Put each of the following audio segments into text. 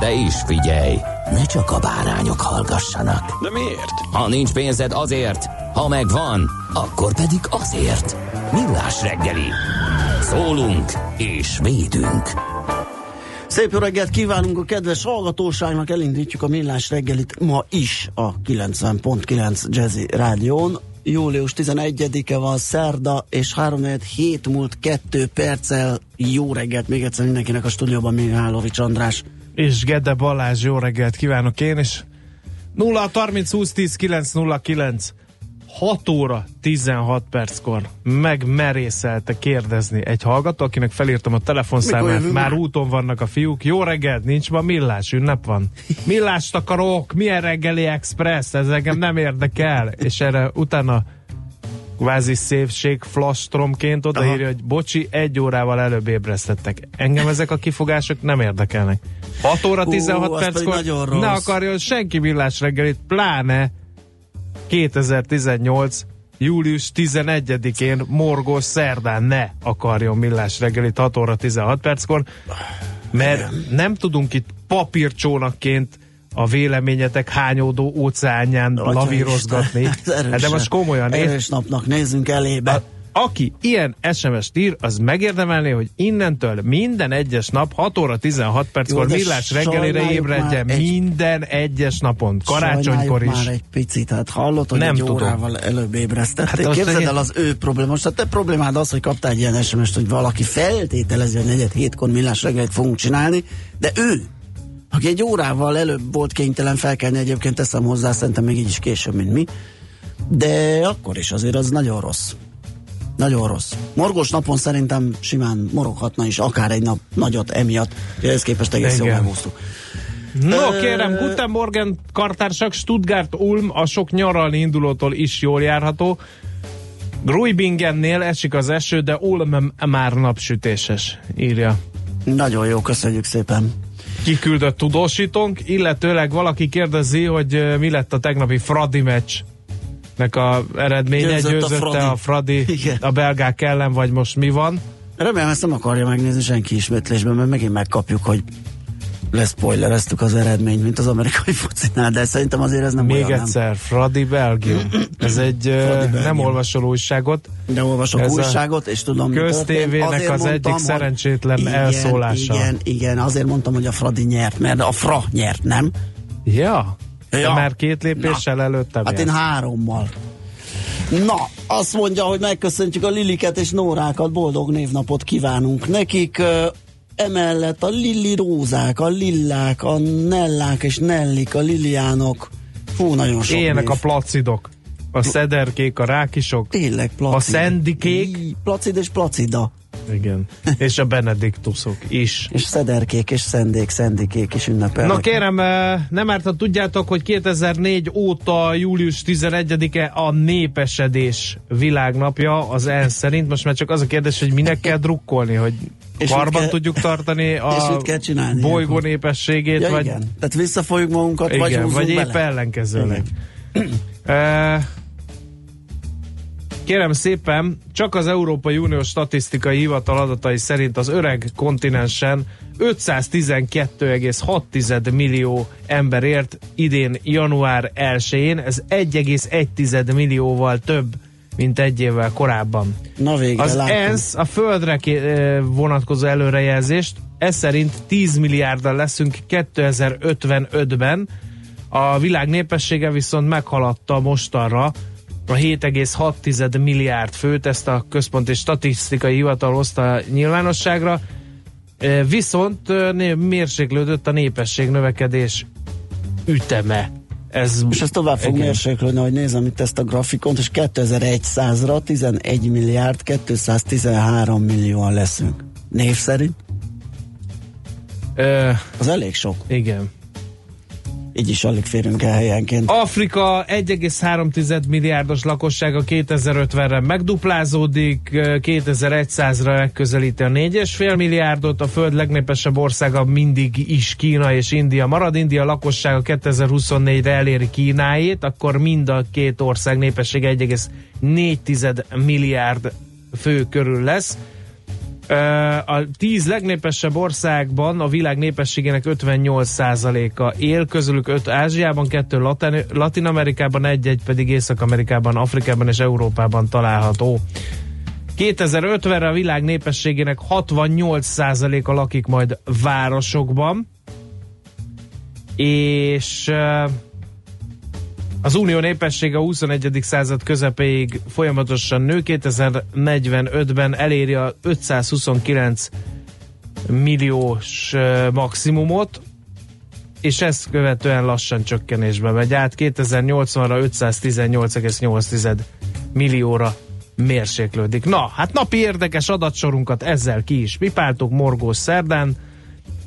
De is figyelj, ne csak a bárányok hallgassanak. De miért? Ha nincs pénzed azért, ha megvan, akkor pedig azért. Millás reggeli. Szólunk és védünk. Szép jó reggelt kívánunk a kedves hallgatóságnak, elindítjuk a millás reggelit ma is a 90.9 Jazzy Rádión. Július 11-e van szerda, és 3 hét múlt 2 perccel jó reggelt még egyszer mindenkinek a stúdióban, Mihálovics András. És Gede Balázs, jó reggelt kívánok én is. 0 30 20 10 9 0 9 6 óra 16 perckor megmerészelte kérdezni egy hallgató, akinek felírtam a telefonszámát, már úton vannak a fiúk. Jó reggelt, nincs ma millás, ünnep van. Millást akarok, milyen reggeli express, ez engem nem érdekel. És erre utána kvázi szépség flastromként odaírja, hogy bocsi, egy órával előbb ébresztettek. Engem ezek a kifogások nem érdekelnek. 6 óra Hú, 16 az pedig perckor ne akarjon senki millás reggelit, pláne 2018 július 11-én morgós szerdán ne akarjon millás reggelit 6 óra 16 perckor, mert nem tudunk itt papírcsónakként a véleményetek hányódó óceánján Atya lavírozgatni. Hát de most komolyan, én, Erős napnak nézzünk elébe. a, aki ilyen SMS-t ír, az megérdemelné, hogy innentől minden egyes nap 6 óra 16 perckor Jó, millás sajnáljuk ébredjen egy- minden egyes napon, karácsonykor is. már egy picit, hát hallott, hogy Nem egy tudom. órával előbb ébresztették. Hát Képzeld egy- el az ő probléma. Most a te problémád az, hogy kaptál egy ilyen SMS-t, hogy valaki feltételezi, hogy negyed hétkor millás reggelit fogunk csinálni, de ő, aki egy órával előbb volt kénytelen felkelni, egyébként teszem hozzá, szerintem még így is később, mint mi, de akkor is azért az nagyon rossz. Nagyon rossz. Morgos napon szerintem simán moroghatna is, akár egy nap nagyot emiatt. Ehhez képest egész jól megúsztuk. No kérem, Guten Morgen kartársak, Stuttgart Ulm a sok nyaralni indulótól is jól járható. Gruibingennél esik az eső, de Ulm már napsütéses, írja. Nagyon jó, köszönjük szépen. Kiküldött tudósítónk, illetőleg valaki kérdezi, hogy mi lett a tegnapi Fradi meccsnek a eredménye, Győzött a győzötte Fradi. a Fradi Igen. a belgák ellen, vagy most mi van? Remélem ezt nem akarja megnézni senki ismétlésben, mert megint megkapjuk, hogy leszpoilereztük az eredményt, mint az amerikai focinál, de szerintem azért ez nem Még olyan, nem. egyszer, Fradi Belgium. Ez egy Fradi Belgium. nem olvasol újságot. De olvasok Ez újságot, és tudom, történt. köztévének az egyik hogy- szerencsétlen igen, elszólása. Igen, igen, azért mondtam, hogy a Fradi nyert, mert a Fra nyert, nem? Ja? Te Ja. már két lépéssel előttem Hát én jársz. hárommal. Na, azt mondja, hogy megköszöntjük a Liliket és Nórákat, boldog névnapot kívánunk nekik. Emellett a Lili Rózák, a Lillák, a Nellák és Nellik, a Liliánok. Fú, nagyon sok név. a placidok. A szederkék, a rákisok. Tényleg, placid. A szendikék. Placid és placida. Igen. És a benediktusok is. És szederkék és szendék, szendikék is ünnepelnek. Na kérem, eh, nem árt, ha tudjátok, hogy 2004 óta július 11-e a népesedés világnapja az ENSZ szerint. Most már csak az a kérdés, hogy minek kell drukkolni, hogy És karban kell- tudjuk tartani és a mit kell csinálni bolygó ilyenkor? népességét, Ja, vagy, igen. Tehát visszafoljuk magunkat, vagy igen, húzzunk vagy épp bele. ellenkezőleg. Kérem szépen, csak az Európai Unió Statisztikai Hivatal adatai szerint az öreg kontinensen 512,6 millió ember ért idén január 1-én, ez 1,1 millióval több, mint egy évvel korábban. Na végre, Az látom. ENSZ a földre ké- vonatkozó előrejelzést, ez szerint 10 milliárddal leszünk 2055-ben, A világ népessége viszont meghaladta mostanra a 7,6 milliárd főt, ezt a központi statisztikai hivatal hozta nyilvánosságra, viszont mérséklődött a népesség növekedés üteme. Ez, És ez tovább fog igen. mérséklődni, hogy nézem itt ezt a grafikont, és 2100-ra 11 milliárd 213 millióan leszünk. Név szerint? Ö, Az elég sok. igen. Így is alig férünk el helyenként. Afrika 1,3 milliárdos lakossága 2050-re megduplázódik, 2100-ra megközelíti a 4,5 milliárdot, a föld legnépesebb országa mindig is Kína és India marad. India lakossága 2024-re eléri Kínáét, akkor mind a két ország népessége 1,4 milliárd fő körül lesz. A tíz legnépesebb országban a világ népességének 58%-a él, közülük 5 Ázsiában, 2 Latin, Latin Amerikában, egy-egy pedig Észak-Amerikában, Afrikában és Európában található. 2050-re a világ népességének 68%-a lakik majd városokban, és az unió népessége a 21. század közepéig folyamatosan nő, 2045-ben eléri a 529 milliós maximumot, és ezt követően lassan csökkenésbe megy át. 2080-ra 518,8 millióra mérséklődik. Na, hát napi érdekes adatsorunkat ezzel ki is pipáltuk Morgós szerdán,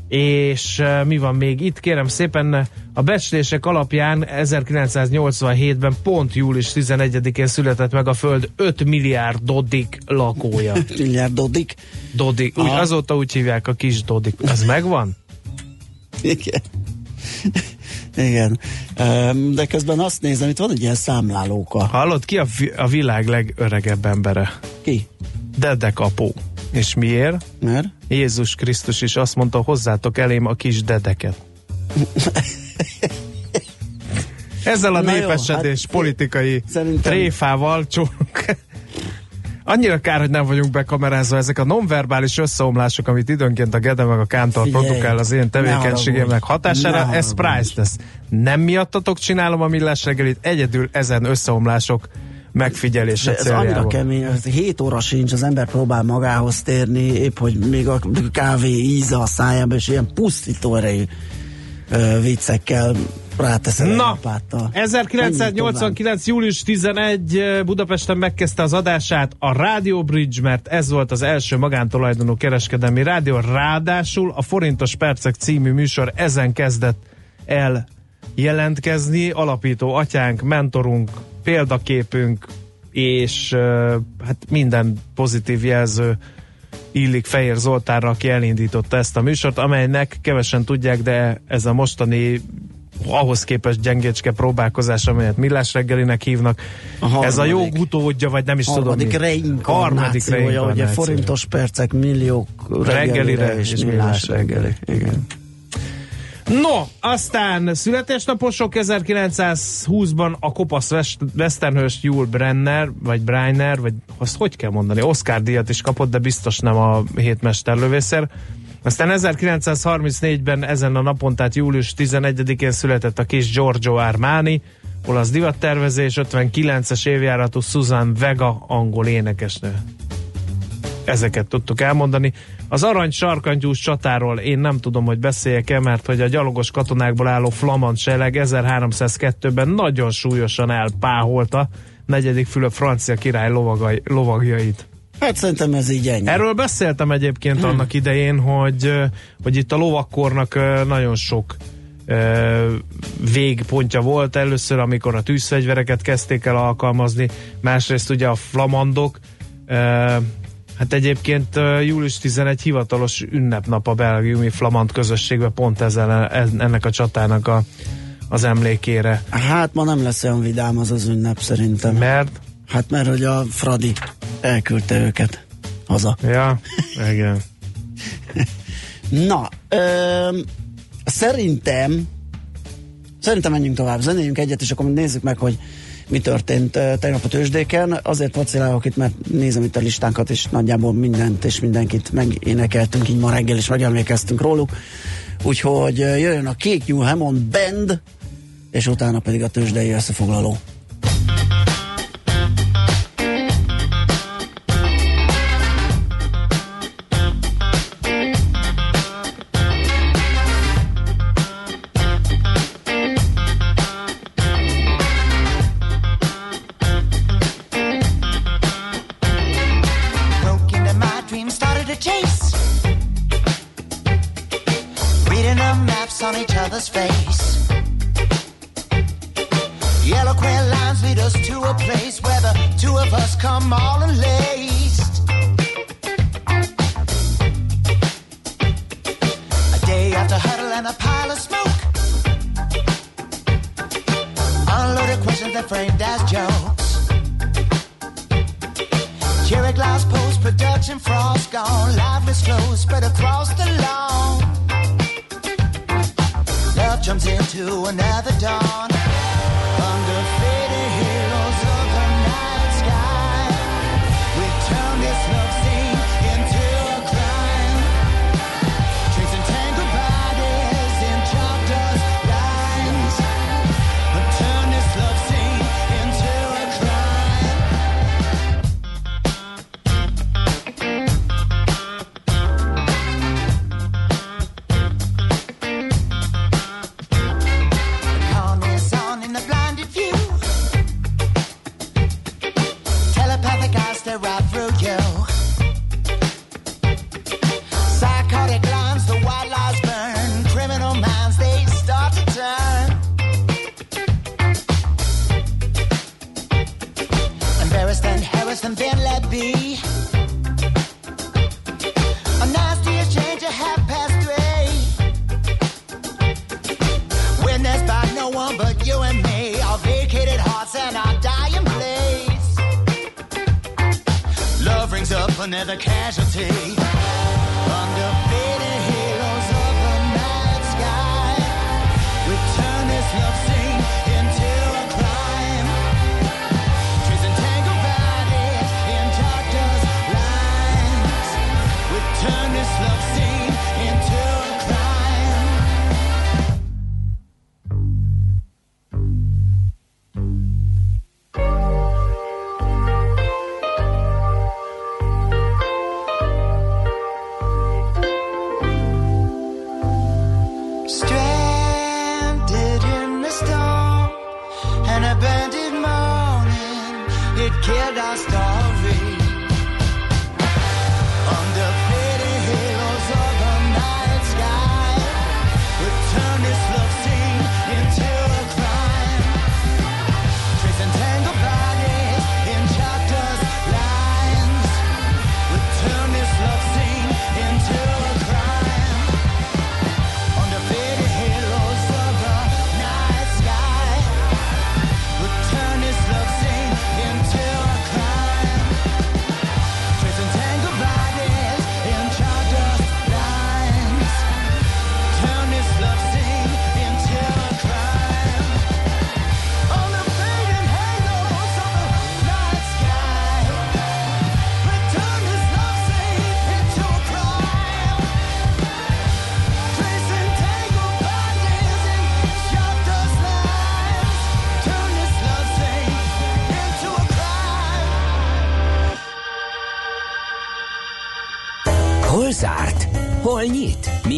és uh, mi van még itt? Kérem szépen, a becslések alapján 1987-ben pont július 11-én született meg a Föld 5 milliárd dodik lakója. Milliárd dodik. Dodik. Úgy, azóta úgy hívják a kis dodik. Ez megvan? Igen. Igen. De közben azt nézem, itt van egy ilyen számlálóka. Hallod, ki a, vi- a világ legöregebb embere? Ki? Dedek apó. És miért? Mert? Jézus Krisztus is azt mondta, hozzátok elém a kis dedeket. Ezzel a Na jó, népesedés hát politikai szerintem- tréfával csók. Annyira kár, hogy nem vagyunk bekamerázva ezek a nonverbális összeomlások, amit időnként a Gede meg a Kántor Figyelj, produkál az én ne tevékenységemnek hatására, ez haragudj. priceless. Nem miattatok csinálom a millás reggelit, egyedül ezen összeomlások megfigyelése ez annyira céljából. kemény, ez 7 óra sincs, az ember próbál magához térni, épp hogy még a kávé íze a szájába, és ilyen pusztító erejű ö, viccekkel ráteszed egy Na. Menjünk 1989. július 11 eh, Budapesten megkezdte az adását a Radio Bridge, mert ez volt az első magántulajdonú kereskedelmi rádió. Ráadásul a Forintos Percek című műsor ezen kezdett el jelentkezni. Alapító atyánk, mentorunk, példaképünk, és hát minden pozitív jelző illik Fehér Zoltánra, aki elindította ezt a műsort, amelynek kevesen tudják, de ez a mostani ahhoz képest gyengécske próbálkozás, amelyet Millás reggelinek hívnak. A ez a jó harmadik. utódja, vagy nem is Harmadik tudom mi. reinkarnációja, ugye reinkarnációja. forintos percek, milliók reggelire, Reggelire és és millás reggeli. Igen. No, aztán születésnaposok 1920-ban a kopasz West- Westernhurst Jule Brenner, vagy Breiner, vagy azt hogy kell mondani, Oscar díjat is kapott, de biztos nem a hétmesterlövészer. Aztán 1934-ben ezen a napon, tehát július 11-én született a kis Giorgio Armani, olasz divattervezés, 59-es évjáratú Susan Vega, angol énekesnő. Ezeket tudtuk elmondani. Az arany sarkantyús csatáról én nem tudom, hogy beszéljek-e, mert hogy a gyalogos katonákból álló flamand seleg 1302-ben nagyon súlyosan elpáholta negyedik Fülöp francia király lovagai, lovagjait. Hát szerintem ez így ennyi. Erről beszéltem egyébként Hmm. annak idején, hogy, hogy itt a lovakkornak nagyon sok végpontja volt. Először, amikor a tűzfegyvereket kezdték el alkalmazni, másrészt ugye a flamandok. Ö, hát egyébként ö, július 11 hivatalos ünnepnap a belgiumi flamand közösségben pont ezzel, ennek a csatának a, az emlékére. Hát ma nem lesz olyan vidám az az ünnep szerintem. Mert, Hát mert hogy a Fradi elküldte őket haza. ja, igen. Na, öm, szerintem szerintem menjünk tovább, zenéljünk egyet, és akkor nézzük meg, hogy mi történt tegnap a tőzsdéken. Azért vacilálok itt, mert nézem itt a listánkat, és nagyjából mindent és mindenkit megénekeltünk így ma reggel, és megemlékeztünk róluk. Úgyhogy jöjjön a kék New Hammond Band, és utána pedig a tőzsdei összefoglaló.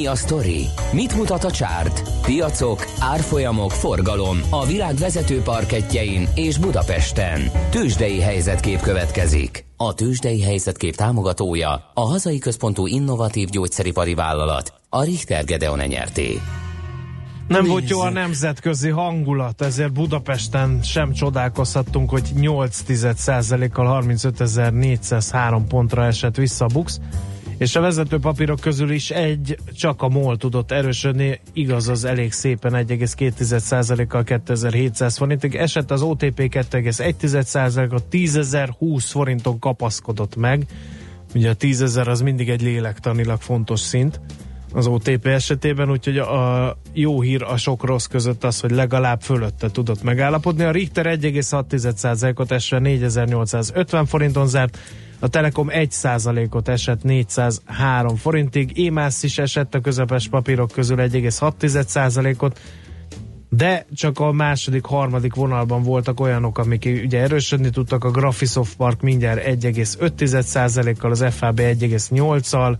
a sztori? Mit mutat a csárt? Piacok, árfolyamok, forgalom a világ vezető parketjein és Budapesten. Tősdei helyzetkép következik. A Tősdei helyzetkép támogatója a hazai központú innovatív gyógyszeripari vállalat, a Richter Gedeon nyerté. Nem Nézzük. volt jó a nemzetközi hangulat, ezért Budapesten sem csodálkozhattunk, hogy 8 kal 35.403 pontra esett vissza a BUX és a vezető papírok közül is egy csak a MOL tudott erősödni, igaz az elég szépen 1,2%-kal 2700 forintig, esett az OTP 2,1%-a 10.020 forinton kapaszkodott meg, ugye a 10.000 az mindig egy lélektanilag fontos szint az OTP esetében, úgyhogy a jó hír a sok rossz között az, hogy legalább fölötte tudott megállapodni. A Richter 1,6%-ot esve 4850 forinton zárt, a Telekom 1%-ot esett 403 forintig, Émász is esett a közepes papírok közül 1,6%-ot, de csak a második, harmadik vonalban voltak olyanok, amik ugye erősödni tudtak, a Graphisoft Park mindjárt 1,5%-kal, az FAB 1,8-al,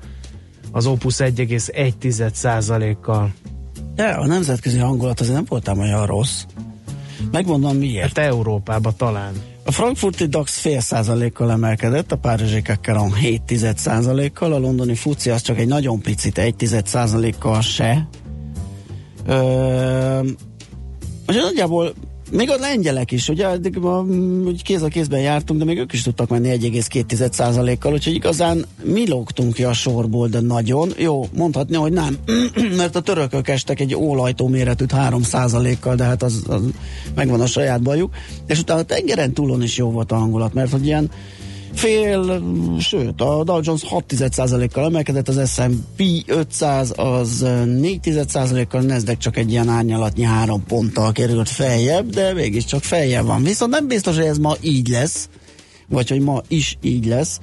az Opus 1,1%-kal. De a nemzetközi hangulat azért nem voltam, olyan rossz. Megmondom miért. Hát Európában talán. A frankfurti DAX fél százalékkal emelkedett, a párizsi Kekkeron 7 százalékkal, a londoni FUCI az csak egy nagyon picit, 1 százalékkal se. Ö, nagyjából még a lengyelek is, ugye eddig ma, mm, úgy kéz a kézben jártunk, de még ők is tudtak menni 1,2%-kal, úgyhogy igazán mi lógtunk ki a sorból, de nagyon. Jó, mondhatni, hogy nem, mert a törökök estek egy ólajtó méretűt 3%-kal, de hát az, az megvan a saját bajuk. És utána a tengeren túlon is jó volt a hangulat, mert hogy ilyen fél, sőt, a Dow Jones 6,1%-kal emelkedett, az S&P 500 az 4,1%-kal, Nasdaq csak egy ilyen árnyalatnyi három ponttal került feljebb, de mégiscsak feljebb van. Viszont nem biztos, hogy ez ma így lesz, vagy hogy ma is így lesz,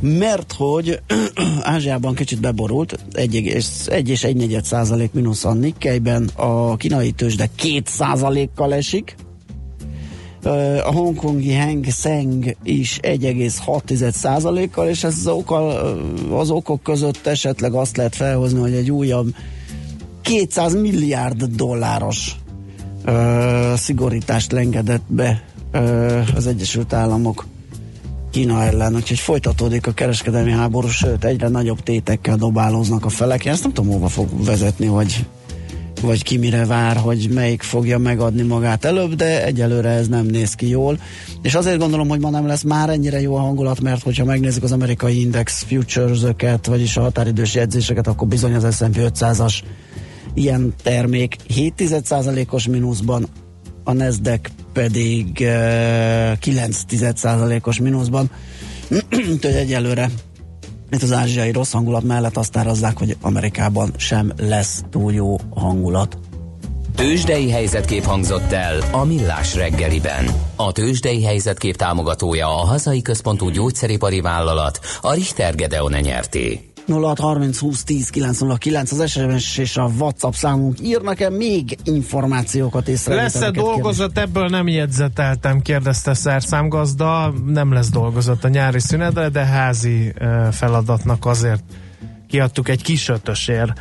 mert hogy Ázsiában kicsit beborult, 1 és 1 és 1 százalék mínusz a Nikkeiben, a kínai tőzsde 2 százalékkal esik, a hongkongi Hang Seng is 1,6%-kal, és ez az, oka, az okok között esetleg azt lehet felhozni, hogy egy újabb 200 milliárd dolláros ö, szigorítást lengedett be ö, az Egyesült Államok Kína ellen, úgyhogy folytatódik a kereskedelmi háború, sőt egyre nagyobb tétekkel dobálóznak a felek. Én ezt nem tudom, hova fog vezetni, hogy vagy ki mire vár, hogy melyik fogja megadni magát előbb, de egyelőre ez nem néz ki jól. És azért gondolom, hogy ma nem lesz már ennyire jó a hangulat, mert hogyha megnézzük az amerikai index futures-öket, vagyis a határidős jegyzéseket, akkor bizony az S&P 500-as ilyen termék 7,1%-os mínuszban, a Nasdaq pedig uh, 9,1%-os mínuszban. Úgyhogy egyelőre itt az ázsiai rossz hangulat mellett azt árazzák, hogy Amerikában sem lesz túl jó hangulat. Tőzsdei helyzetkép hangzott el a Millás reggeliben. A tőzsdei helyzetkép támogatója a hazai központú gyógyszeripari vállalat, a Richter Gedeon nyerté. 0630 20 10 909 az SMS és a WhatsApp számunk. Ír nekem még információkat észre. Lesz-e dolgozat? Ebből nem jegyzeteltem, kérdezte szerszámgazda. Nem lesz dolgozat a nyári szünetre, de házi feladatnak azért kiadtuk egy kis ötösér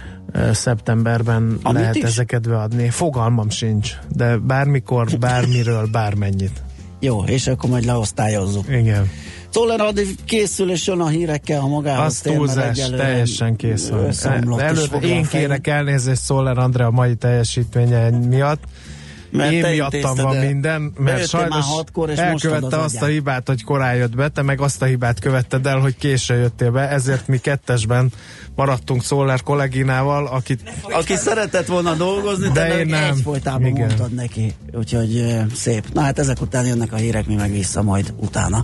szeptemberben Amit lehet is? ezeket beadni. Fogalmam sincs, de bármikor, bármiről, bármennyit. Jó, és akkor majd leosztályozzuk. Igen. Czoller addig készül és jön a hírekkel, ha magához Az túlzás, teljesen kész van. Előbb én kérek elnézést Szoller Andrea a mai teljesítménye miatt. Mert én miattam van el. minden, mert sajnos hatkor, és elkövette az azt a hibát, hogy korán jött be, te meg azt a hibát követted el, hogy késő jöttél be, ezért mi kettesben maradtunk Szoller kolléginával, akit Aki szeretett volna dolgozni, de, De én nem. egyfolytában Igen. mondtad neki. Úgyhogy szép. Na hát ezek után jönnek a hírek, mi meg vissza majd utána.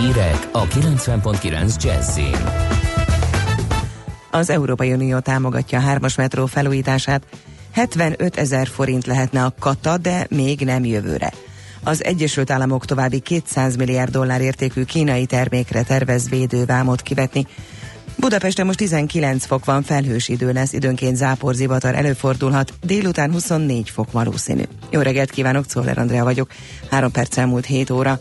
Hírek a 90.9 Jazzin. Az Európai Unió támogatja a hármas metró felújítását. 75 ezer forint lehetne a kata, de még nem jövőre. Az Egyesült Államok további 200 milliárd dollár értékű kínai termékre tervez védővámot kivetni. Budapesten most 19 fok van, felhős idő lesz, időnként záporzivatar előfordulhat, délután 24 fok valószínű. Jó reggelt kívánok, Czoller Andrea vagyok, 3 perc elmúlt 7 óra.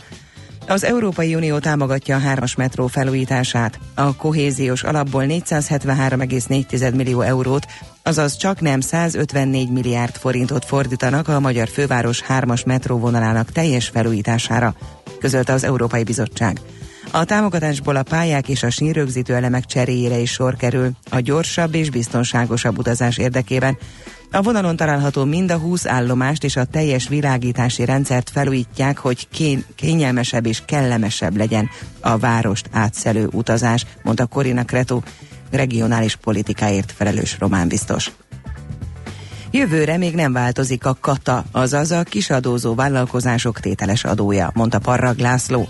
Az Európai Unió támogatja a hármas metró felújítását. A kohéziós alapból 473,4 millió eurót, azaz csak nem 154 milliárd forintot fordítanak a magyar főváros hármas metróvonalának teljes felújítására, közölte az Európai Bizottság. A támogatásból a pályák és a sínrögzítő elemek cseréjére is sor kerül a gyorsabb és biztonságosabb utazás érdekében. A vonalon található mind a 20 állomást és a teljes világítási rendszert felújítják, hogy kén- kényelmesebb és kellemesebb legyen a várost átszelő utazás, mondta Corina Cretu, regionális politikáért felelős román biztos. Jövőre még nem változik a kata, azaz a kisadózó vállalkozások tételes adója, mondta Parrag László.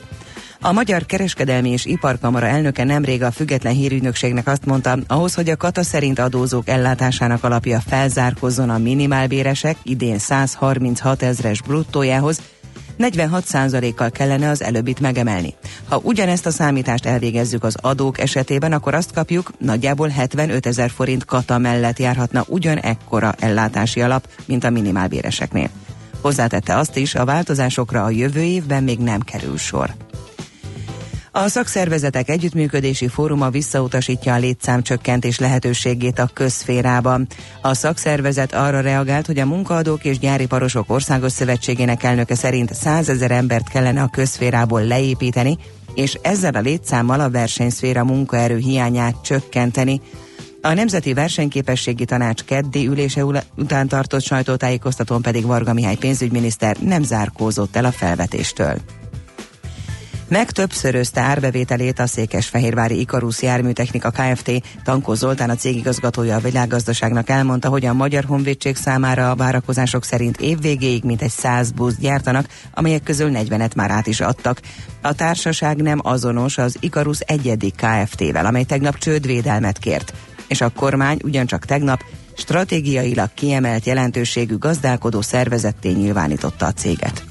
A Magyar Kereskedelmi és Iparkamara elnöke nemrég a független hírügynökségnek azt mondta, ahhoz, hogy a kata szerint adózók ellátásának alapja felzárkozzon a minimálbéresek idén 136 ezres bruttójához, 46%-kal kellene az előbbit megemelni. Ha ugyanezt a számítást elvégezzük az adók esetében, akkor azt kapjuk, nagyjából 75 ezer forint kata mellett járhatna ugyanekkora ellátási alap, mint a minimálbéreseknél. Hozzátette azt is, a változásokra a jövő évben még nem kerül sor. A szakszervezetek együttműködési fóruma visszautasítja a létszámcsökkentés lehetőségét a közférában. A szakszervezet arra reagált, hogy a munkaadók és gyáriparosok országos szövetségének elnöke szerint 100 ezer embert kellene a közférából leépíteni, és ezzel a létszámmal a versenyszféra munkaerő hiányát csökkenteni. A Nemzeti Versenyképességi Tanács keddi ülése után tartott sajtótájékoztatón pedig Varga Mihály pénzügyminiszter nem zárkózott el a felvetéstől. Meg többszörözte árbevételét a Székesfehérvári Ikarusz járműtechnika Kft. Tankó Zoltán a cégigazgatója a világgazdaságnak elmondta, hogy a Magyar Honvédség számára a várakozások szerint évvégéig mintegy 100 busz gyártanak, amelyek közül 40-et már át is adtak. A társaság nem azonos az Ikarusz egyedik Kft-vel, amely tegnap csődvédelmet kért. És a kormány ugyancsak tegnap stratégiailag kiemelt jelentőségű gazdálkodó szervezetté nyilvánította a céget.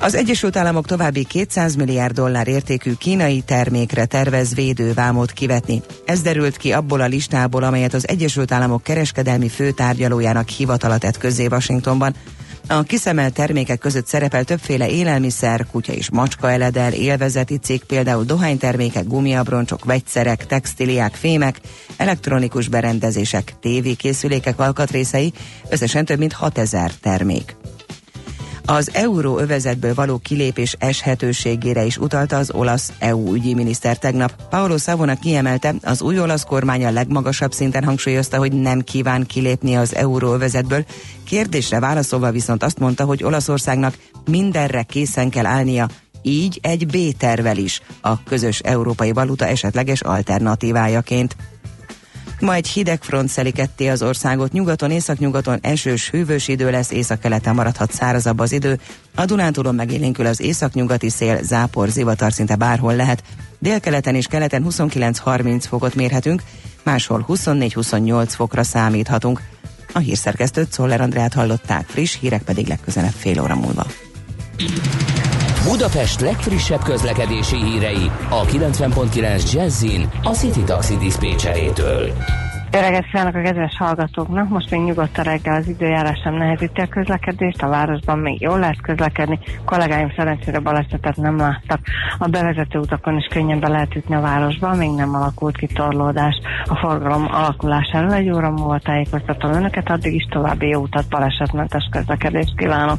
Az Egyesült Államok további 200 milliárd dollár értékű kínai termékre tervez védővámot kivetni. Ez derült ki abból a listából, amelyet az Egyesült Államok kereskedelmi főtárgyalójának hivatala tett közé Washingtonban. A kiszemelt termékek között szerepel többféle élelmiszer, kutya és macska eledel, élvezeti cikk, például dohánytermékek, gumiabroncsok, vegyszerek, textiliák, fémek, elektronikus berendezések, tévékészülékek alkatrészei, összesen több mint 6000 termék. Az euróövezetből való kilépés eshetőségére is utalta az olasz EU ügyi miniszter tegnap. Paolo Savona kiemelte, az új olasz kormány a legmagasabb szinten hangsúlyozta, hogy nem kíván kilépni az euróövezetből. Kérdésre válaszolva viszont azt mondta, hogy Olaszországnak mindenre készen kell állnia, így egy B-tervel is, a közös európai valuta esetleges alternatívájaként. Ma egy hideg front szeli ketté az országot, nyugaton, északnyugaton esős, hűvös idő lesz, északkeleten maradhat szárazabb az idő. A Dunántúlon megélénkül az északnyugati szél, zápor, zivatar szinte bárhol lehet. Délkeleten és keleten 29-30 fokot mérhetünk, máshol 24-28 fokra számíthatunk. A hírszerkesztőt Szoller Andrát hallották, friss hírek pedig legközelebb fél óra múlva. Budapest legfrissebb közlekedési hírei a 90.9 Jazzin a City Taxi Dispécsejétől. Jó reggelt kívánok a kedves hallgatóknak! Most még nyugodt a reggel, az időjárás sem nehezíti a közlekedést, a városban még jól lehet közlekedni, kollégáim szerencsére balesetet nem láttak. A bevezető utakon is könnyebben lehet jutni a városban, még nem alakult ki torlódás. A forgalom alakulásáról egy óra múlva tájékoztatom önöket, addig is további jó utat, balesetmentes közlekedést kívánok!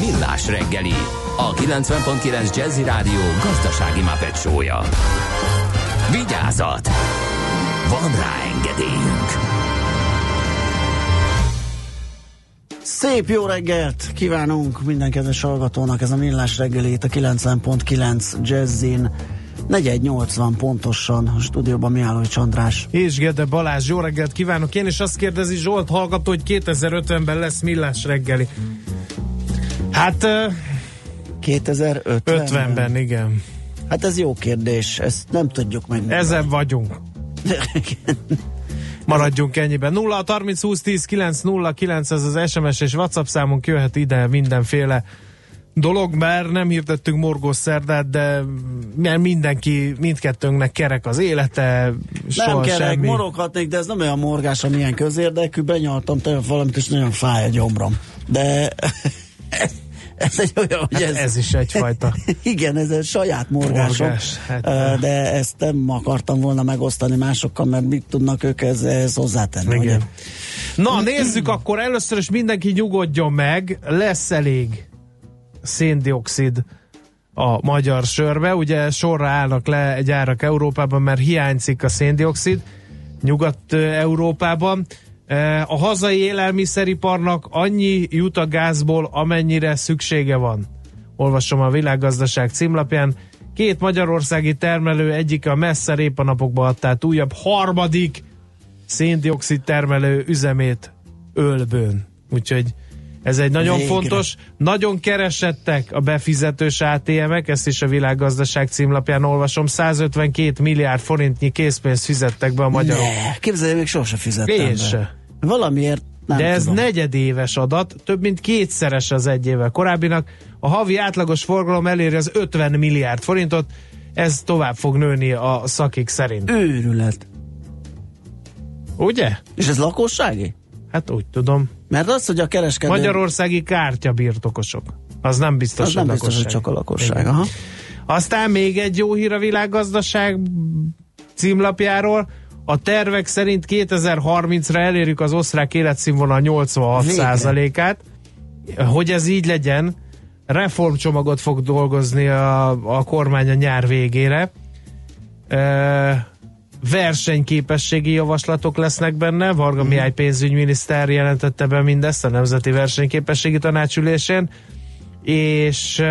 Millás reggeli, a 90.9 Jazzy Rádió gazdasági mapetsója. Vigyázat! Van rá engedélyünk! Szép jó reggelt kívánunk minden kedves hallgatónak, ez a Millás reggeli itt a 90.9 Jazzin. 4180 pontosan a stúdióban Mihály Csandrás. És Gede Balázs, jó reggelt kívánok! Én is azt kérdezi Zsolt hallgató, hogy 2050-ben lesz millás reggeli. Hát ö, 2050 50-ben, igen. Hát ez jó kérdés, ezt nem tudjuk meg. Ezen vagyunk. Maradjunk ennyiben. 0 30 20 10 9 0 9 ez az SMS és WhatsApp számunk jöhet ide mindenféle dolog, mert nem hirdettünk morgós szerdát, de mert mindenki, mindkettőnknek kerek az élete, nem kerek, semmi. moroghatnék, de ez nem olyan morgás, amilyen közérdekű. Benyaltam tegnap valamit, és nagyon fáj a gyomrom. De ez egy olyan, hogy Hát ez, ez is egyfajta. Igen, ez egy saját morgásom, Morgás, hát, de ezt nem akartam volna megosztani másokkal, mert mit tudnak ők ez, ez hozzátenni. Igen. Na, nézzük akkor először is mindenki nyugodjon meg, lesz elég széndiokszid a magyar sörbe. Ugye sorra állnak le gyárak Európában, mert hiányzik a széndiokszid Nyugat-Európában. E, A hazai élelmiszeriparnak annyi jut a gázból, amennyire szüksége van. Olvasom a világgazdaság címlapján. Két magyarországi termelő egyik a messze répanapokba adta át újabb harmadik széndiokszid termelő üzemét ölbőn. Úgyhogy ez egy nagyon Végre. fontos, nagyon keresettek a befizetős ATM-ek, ezt is a világgazdaság címlapján olvasom, 152 milliárd forintnyi készpénzt fizettek be a magyarok. Ne, képzelj, még sose fizettem Én se. Valamiért nem De ez tudom. negyedéves adat, több mint kétszeres az egy évvel korábbinak. A havi átlagos forgalom eléri az 50 milliárd forintot, ez tovább fog nőni a szakik szerint. Őrület. Ugye? És ez lakossági? Hát úgy tudom. Mert az, hogy a kereskedő... Magyarországi kártya birtokosok. Az nem biztos, az nem biztos, hogy lakosság. csak a lakosság. Igen. Aha. Aztán még egy jó hír a világgazdaság címlapjáról. A tervek szerint 2030-ra elérjük az osztrák életszínvonal 86 Végre. százalékát. Hogy ez így legyen, reformcsomagot fog dolgozni a, a kormány a nyár végére. E, versenyképességi javaslatok lesznek benne. Varga Mhm. Mihály pénzügyminiszter jelentette be mindezt a Nemzeti Versenyképességi Tanácsülésén. És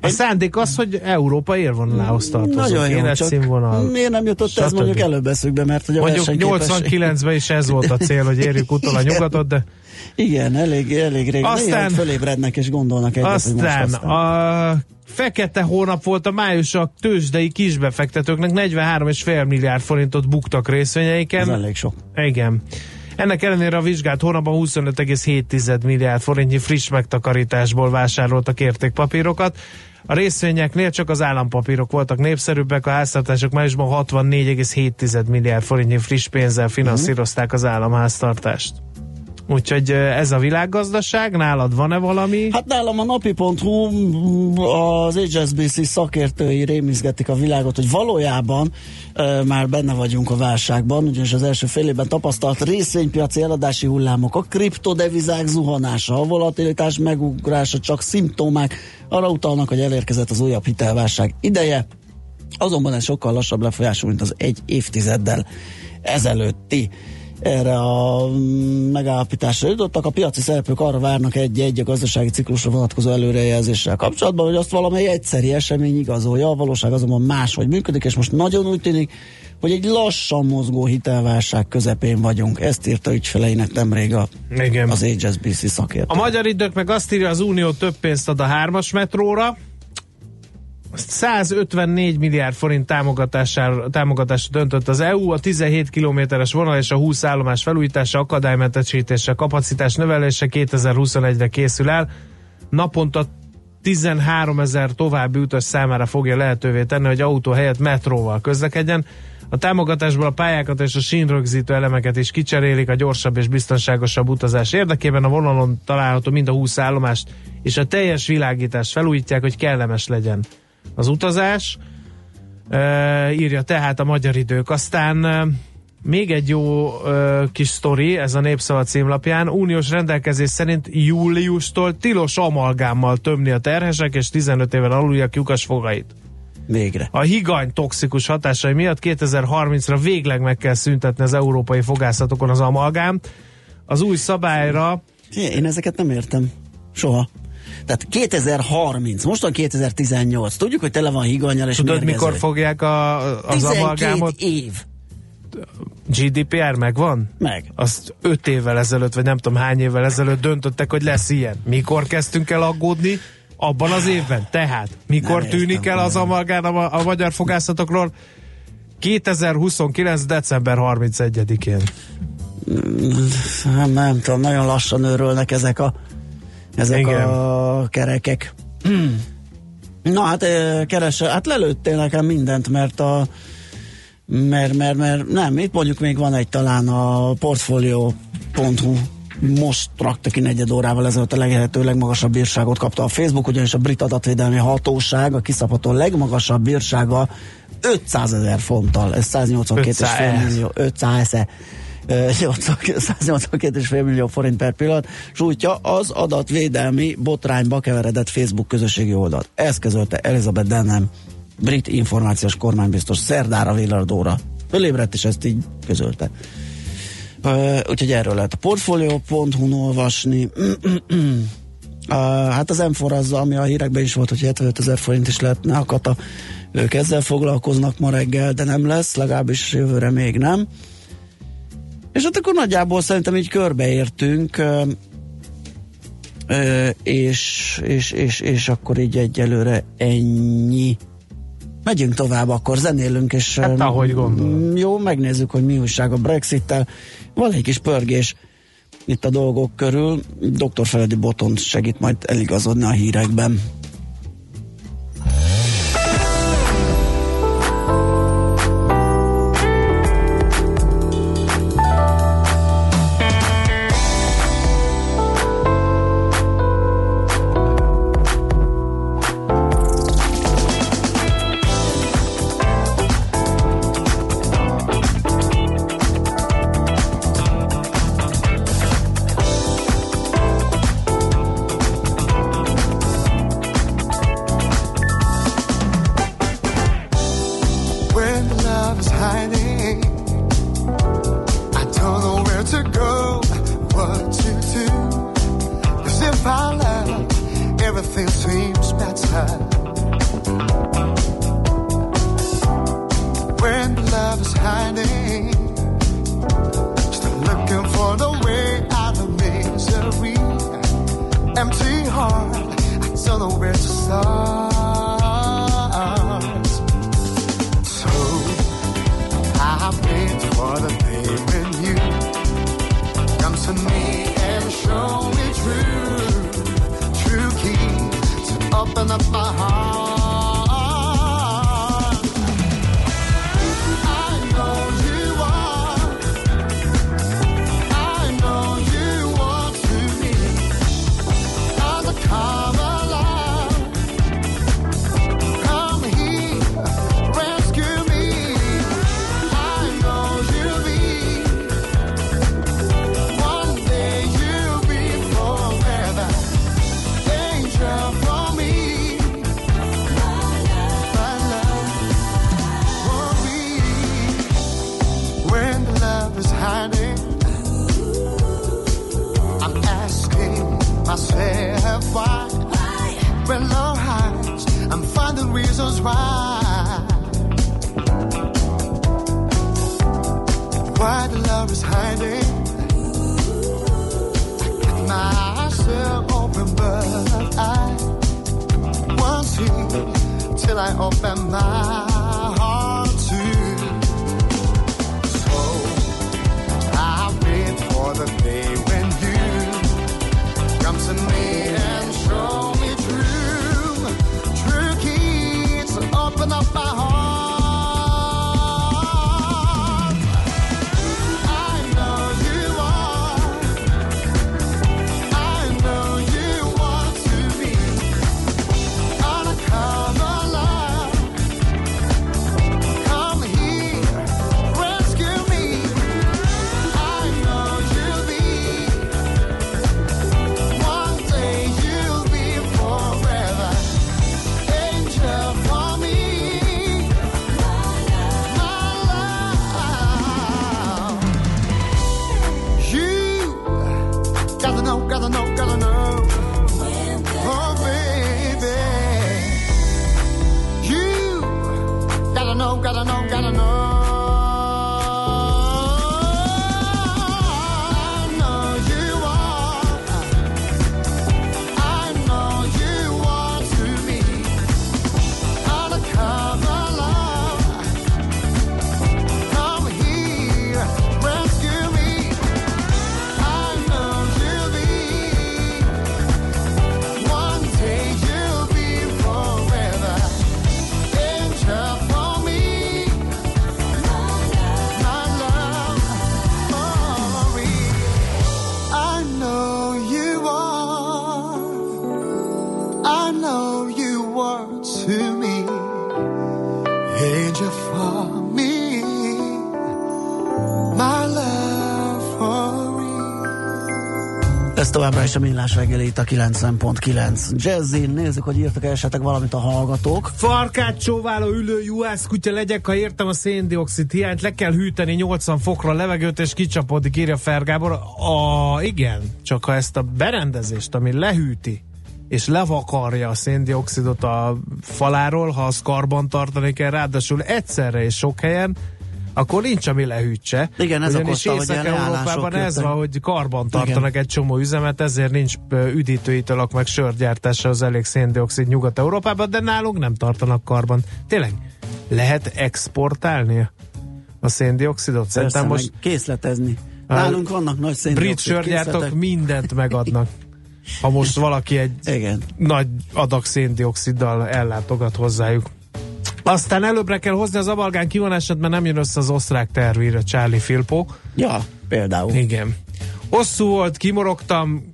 a szándék az, hogy Európa élvonalához tartozunk. Nagyon jó, csak Életszínvonal. miért nem jutott ez stb. mondjuk előbb eszükbe, mert hogy a Mondjuk versenyképesség- 89-ben is ez volt a cél, hogy érjük utol a nyugatot, de Igen, elég, elég régen. Aztán- Aztán... fölébrednek és gondolnak egyet, hogy most aztán aztán. a fekete hónap volt a május a tőzsdei kisbefektetőknek 43,5 milliárd forintot buktak Ez részvényeiken. elég sok. Igen. Ennek ellenére a vizsgált hónapban 25,7 milliárd forintnyi friss megtakarításból vásároltak értékpapírokat. A részvényeknél csak az állampapírok voltak népszerűbbek, a háztartások májusban 64,7 milliárd forintnyi friss pénzzel finanszírozták az államháztartást. Úgyhogy ez a világgazdaság, nálad van-e valami? Hát nálam a napi.hu az HSBC szakértői rémizgetik a világot, hogy valójában e, már benne vagyunk a válságban, ugyanis az első fél évben tapasztalt részvénypiaci eladási hullámok, a kriptodevizák zuhanása, a volatilitás megugrása csak szimptomák arra utalnak, hogy elérkezett az újabb hitelválság ideje. Azonban ez sokkal lassabb lefolyású, mint az egy évtizeddel ezelőtti. Erre a mm, megállapításra jutottak. A piaci szereplők arra várnak egy-egy a gazdasági ciklusra vonatkozó előrejelzéssel kapcsolatban, hogy azt valamely egyszeri esemény igazolja, a valóság azonban máshogy működik, és most nagyon úgy tűnik, hogy egy lassan mozgó hitelválság közepén vagyunk. Ezt írta ügyfeleinek nemrég a, Igen. az HSBC szakértő. A magyar idők meg azt írja, az Unió több pénzt ad a hármas metróra. 154 milliárd forint támogatására, támogatásra döntött az EU, a 17 kilométeres vonal és a 20 állomás felújítása, akadálymentesítése, kapacitás növelése 2021-re készül el. Naponta 13 ezer további utas számára fogja lehetővé tenni, hogy autó helyett metróval közlekedjen. A támogatásból a pályákat és a sínrögzítő elemeket is kicserélik a gyorsabb és biztonságosabb utazás érdekében. A vonalon található mind a 20 állomást és a teljes világítást felújítják, hogy kellemes legyen az utazás. E, írja tehát a magyar idők. Aztán e, még egy jó e, kis sztori, ez a Népszava címlapján. Uniós rendelkezés szerint júliustól tilos amalgámmal tömni a terhesek és 15 éven aluliak lyukas fogait. Végre. A higany toxikus hatásai miatt 2030-ra végleg meg kell szüntetni az európai fogászatokon az amalgám. Az új szabályra Én ezeket nem értem. Soha. Tehát 2030, mostan 2018, tudjuk, hogy tele van higanyal és tudod, mikor fogják a, az 12 amalgámot? év. GDPR megvan? Meg. Azt 5 évvel ezelőtt, vagy nem tudom hány évvel ezelőtt döntöttek, hogy lesz ilyen. Mikor kezdtünk el aggódni? Abban az évben. Tehát, mikor Nem tűnik értem, el az amalgám a, a magyar fogászatokról? 2029. december 31-én. Nem, nem tudom, nagyon lassan őrölnek ezek a ezek Igen. a kerekek. Na hát keresse, hát lelőttél nekem mindent, mert a mert, mert, mert nem, itt mondjuk még van egy talán a portfolio.hu most rakta ki negyed órával ezelőtt a lehető legmagasabb bírságot kapta a Facebook, ugyanis a brit adatvédelmi hatóság a kiszabható legmagasabb bírsága 500 ezer fonttal, ez 182,5 millió, 500 -e. Ö, 182,5 millió forint per pillanat sújtja az adatvédelmi botrányba keveredett Facebook közösségi oldalt. Ezt közölte Elizabeth Denham, brit információs kormánybiztos szerdára villardóra. Fölébredt, és ezt így közölte. Uh, úgyhogy erről lehet a portfolio.hu-n olvasni. Uh, hát az m az, ami a hírekben is volt, hogy 75 ezer forint is lehetne a kata. Ők ezzel foglalkoznak ma reggel, de nem lesz, legalábbis jövőre még nem. És hát akkor nagyjából szerintem így körbeértünk, és, és, és, és akkor így egyelőre ennyi. Megyünk tovább, akkor zenélünk, és Hát, ahogy gondolod. mm, Jó, megnézzük, hogy mi újság a Brexit-tel. Van egy kis pörgés itt a dolgok körül. Dr. Feledi Boton segít majd eligazodni a hírekben. Továbbra is a millás reggeli a 90.9 Jazzin. Nézzük, hogy írtak -e esetleg valamit a hallgatók. Farkát csóváló ülő juhász kutya legyek, ha értem a széndiokszid hiányt, le kell hűteni 80 fokra a levegőt, és kicsapódik, írja Fergábor. A, igen, csak ha ezt a berendezést, ami lehűti, és levakarja a széndiokszidot a faláról, ha az karban tartani kell, ráadásul egyszerre és sok helyen, akkor nincs, ami lehűtse. Igen, ez Ugyanis okozta, hogy leállások ez jöttek. van, hogy karban tartanak egy csomó üzemet, ezért nincs üdítőitalak meg sörgyártása az elég széndiokszid Nyugat-Európában, de nálunk nem tartanak karban. Tényleg, lehet exportálni a széndiokszidot? Persze, Szerintem most meg készletezni. Nálunk vannak nagy brit széndiokszid sörgyártók készletek. mindent megadnak. Ha most valaki egy Igen. nagy adag széndioksziddal ellátogat hozzájuk. Aztán előbbre kell hozni az abalgán kivonását, mert nem jön össze az osztrák tervére, Charlie Filpo. Ja, például. Igen. Hosszú volt, kimorogtam,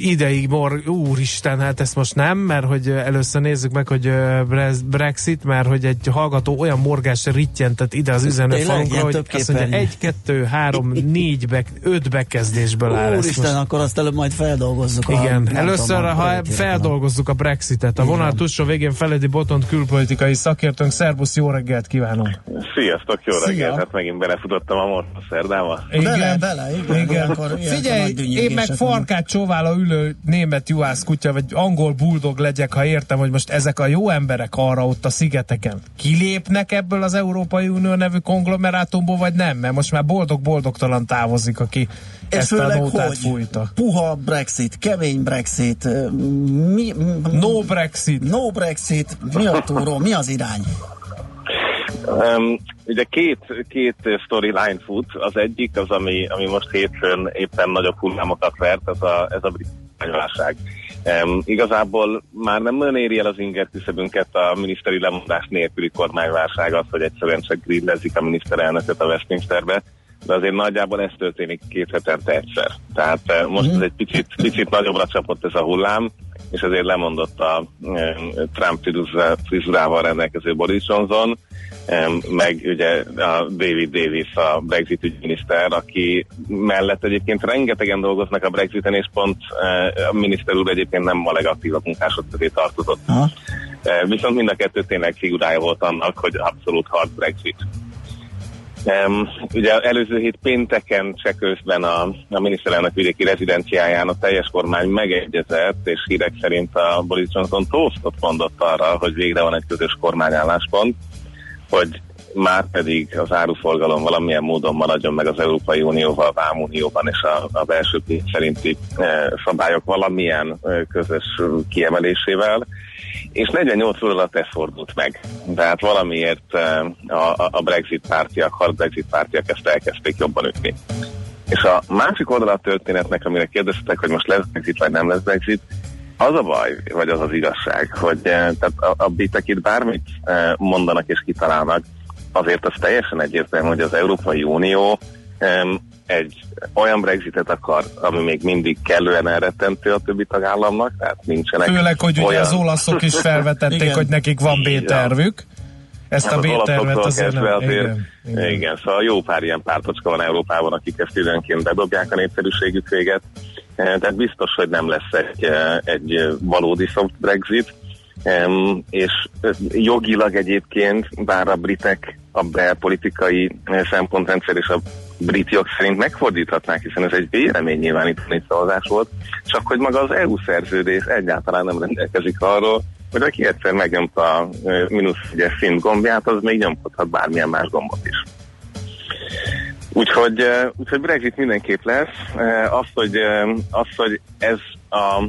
ideig mor, úristen, hát ezt most nem, mert hogy először nézzük meg, hogy Brexit, mert hogy egy hallgató olyan morgás rittyentet ide az üzenőfalunkra, hogy azt mondja, egy, kettő, három, négy, be, öt bekezdésből áll ez Úristen, most. akkor azt előbb majd feldolgozzuk. a- Igen, nem először, tudom, a ha feldolgozzuk a Brexitet, a vonal túlsó végén Feledi Botont külpolitikai szakértőnk, szervusz, jó reggelt kívánunk! Sziasztok, jó Szia. reggelt! Hát megint belefutottam a most a szerdába. Bele, bele, igen, igen. akkor a Figyelj, én meg farkát csóváló ülő német juhász kutya, vagy angol buldog legyek, ha értem, hogy most ezek a jó emberek arra ott a szigeteken kilépnek ebből az Európai Unió nevű konglomerátumból, vagy nem? Mert most már boldog-boldogtalan távozik, aki És ezt a főleg, nótát hogy fújta. puha Brexit, kemény Brexit, mi, No Brexit. no Brexit, mi a túró, mi az irány? Um, ugye két, két storyline fut. Az egyik az, ami, ami most hétfőn éppen nagyobb hullámokat vert, ez a, ez a brit válság. Um, igazából már nem nagyon éri el az inger küszöbünket a miniszteri lemondás nélküli kormányválság az, hogy egyszerűen csak grillezik a miniszterelnököt a Westminsterbe, de azért nagyjából ez történik két hetente egyszer. Tehát eh, most ez egy picit, picit nagyobbra csapott ez a hullám, és ezért lemondott a eh, Trump frizurával rendelkező Boris Johnson, meg ugye a David Davis, a Brexit ügyminiszter, aki mellett egyébként rengetegen dolgoznak a Brexiten, és pont eh, a miniszter úr egyébként nem a legaktívabb munkások közé tartozott. Ha? Eh, Viszont mind a kettő tényleg figurája volt annak, hogy abszolút hard Brexit. Um, ugye előző hét pénteken Csekkőszben a, a miniszterelnök vidéki rezidenciáján a teljes kormány megegyezett, és hírek szerint a Boris Johnson tosztot mondott arra, hogy végre van egy közös kormányálláspont, hogy már pedig az áruforgalom valamilyen módon maradjon meg az Európai Unióval, Vámunióban és a, a belső szerinti e, szabályok valamilyen e, közös kiemelésével, és 48 óra alatt ez fordult meg. Tehát valamiért eh, a, a- Brexit pártiak, hard Brexit pártiak ezt elkezdték jobban ütni. És a másik oldala a történetnek, amire kérdeztetek, hogy most lesz Brexit vagy nem lesz Brexit, az a baj, vagy az az igazság, hogy eh, tehát a, a britek itt bármit eh, mondanak és kitalálnak, azért az teljesen egyértelmű, hogy az Európai Unió egy olyan Brexitet akar, ami még mindig kellően elrettentő a többi tagállamnak, tehát nincsenek Főleg, hogy ugye olyan... az olaszok is felvetették, hogy nekik van. B-tervük. Ezt Hát a B-tervet azért nem... kezdve azért, Igen, igen, igen. igen, szóval jó pár ilyen pártocska van Európában, akik ezt időnként bedobják a népszerűségük véget. Eh, Tehát biztos, hogy nem lesz egy, eh, egy valódi soft Brexit. És eh, jogilag egyébként, bár a britek a belpolitikai szempontrendszer és a brit jog szerint megfordíthatnák, hiszen ez egy véleménynyilvánítani szavazás volt, csak hogy maga az EU szerződés egyáltalán nem rendelkezik arról, hogy aki egyszer megnyomta a mínusz egyes szint gombját, az még nyomkodhat bármilyen más gombot is. Úgyhogy, eh, úgyhogy Brexit mindenképp lesz. Eh, Az, hogy, eh, az, hogy ez a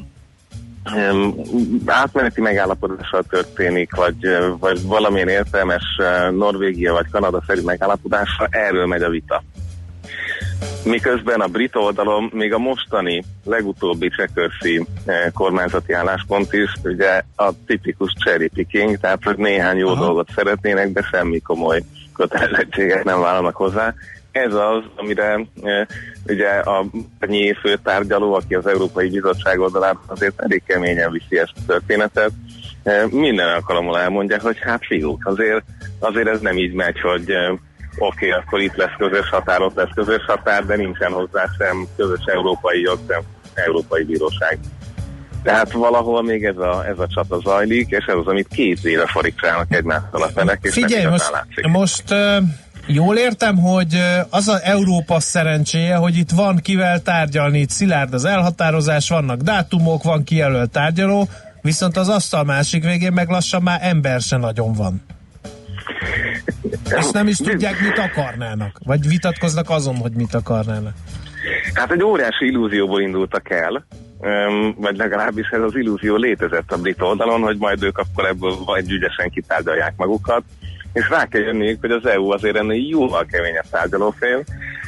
átmeneti megállapodással történik, vagy, vagy valamilyen értelmes Norvégia vagy Kanada szerű megállapodással, erről megy a vita. Miközben a brit oldalon még a mostani legutóbbi Csekörsi eh, kormányzati álláspont is ugye a tipikus cherry picking, tehát hogy néhány jó Aha. dolgot szeretnének, de semmi komoly kötelezettséget nem vállalnak hozzá. Ez az, amire e, ugye a nyíl főtárgyaló, aki az Európai Bizottság oldalán azért elég keményen viszi ezt a történetet, e, minden alkalommal elmondja, hogy hát fiúk, azért, azért ez nem így megy, hogy e, oké, okay, akkor itt lesz közös határ, ott lesz közös határ, de nincsen hozzá sem közös európai jog, sem európai bíróság. Tehát valahol még ez a, ez a csata zajlik, és ez az, amit két éve farigcsálnak egymással a felek, és Figyelj, nem most, látszik. most uh, jól értem, hogy az az Európa szerencséje, hogy itt van kivel tárgyalni, itt szilárd az elhatározás, vannak dátumok, van kijelölt tárgyaló, viszont az asztal másik végén meg lassan már ember se nagyon van. Ezt nem is tudják, mit akarnának. Vagy vitatkoznak azon, hogy mit akarnának. Hát egy óriási illúzióból indultak el, vagy legalábbis ez az illúzió létezett a brit oldalon, hogy majd ők akkor ebből vagy ügyesen kitárgyalják magukat, és rá kell jönniük, hogy az EU azért ennél jóval keményebb tárgyalófél,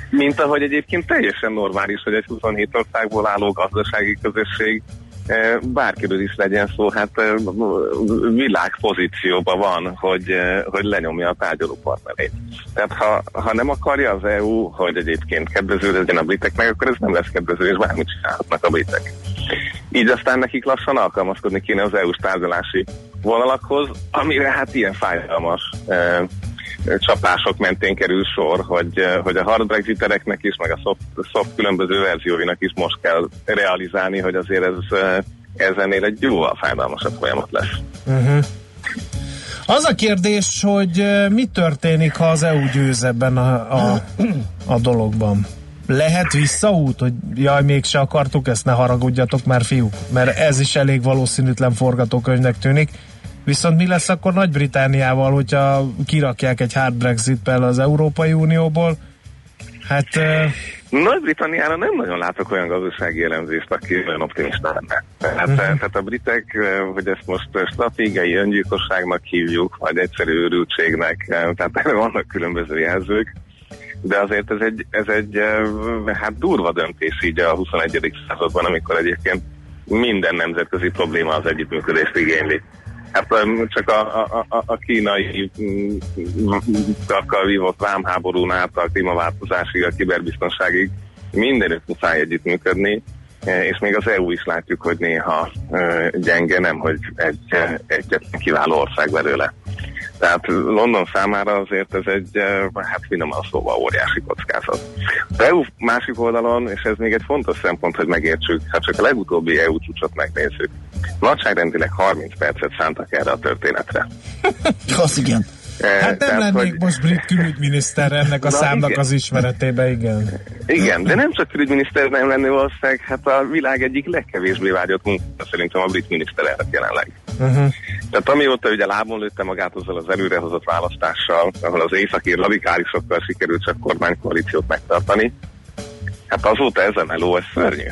mint ahogy egyébként teljesen normális, hogy egy 27 országból álló gazdasági közösség eh, bárkiről is legyen szó, hát eh, világpozícióban van, hogy, eh, hogy lenyomja a tárgyaló partnerét. Tehát ha, ha nem akarja az EU, hogy egyébként kedvező legyen a briteknek, akkor ez nem lesz kedvező, és bármit csinálhatnak a britek. Így aztán nekik lassan alkalmazkodni kéne az EU-s tárgyalási vonalakhoz, amire hát ilyen fájdalmas eh, csapások mentén kerül sor, hogy, hogy a hard brexitereknek is, meg a soft, soft különböző verzióinak is most kell realizálni, hogy azért ez, ez ennél egy jóval fájdalmasabb folyamat lesz. Az a kérdés, hogy mi történik, ha az EU győz ebben a, a, a dologban? Lehet visszaút, hogy jaj, mégse akartuk ezt, ne haragudjatok már fiúk, mert ez is elég valószínűtlen forgatókönyvnek tűnik. Viszont mi lesz akkor Nagy-Britániával, hogyha kirakják egy hard brexit az Európai Unióból? Hát Nagy-Britanniára nem nagyon látok olyan gazdasági elemzést, aki olyan optimista lenne. Tehát, uh-huh. tehát a britek, hogy ezt most stratégiai öngyilkosságnak hívjuk, vagy egyszerű őrültségnek, eh, tehát erre vannak különböző jelzők, de azért ez egy, ez egy hát durva döntés így a 21. században, amikor egyébként minden nemzetközi probléma az együttműködést igényli. Hát csak a, a, a, kínai takkal vívott vámháborún át a klímaváltozásig, a kiberbiztonságig mindenütt muszáj együttműködni, eh, és még az EU is látjuk, hogy néha eh, gyenge, nem, hogy egy, eh, egyetlen kiváló ország belőle. Tehát London számára azért ez egy, hát finoman szóval óriási kockázat. Az EU másik oldalon, és ez még egy fontos szempont, hogy megértsük, hát csak a legutóbbi EU csúcsot megnézzük. Nagyságrendileg 30 percet szántak erre a történetre. Az igen. Eh, hát nem tehát, lennék hogy- most brit külügyminiszter ennek a Na, számnak igen. az ismeretébe, igen. Igen, de nem csak külügyminiszter nem lenni valószínűleg, hát a világ egyik legkevésbé vágyott munka szerintem a brit miniszterelnök jelenleg. Uh-huh. Tehát amióta ugye lábon lőtte magát azzal az előrehozott választással, ahol az északír radikálisokkal sikerült csak kormánykoalíciót megtartani, hát azóta ez a meló, ez szörnyű.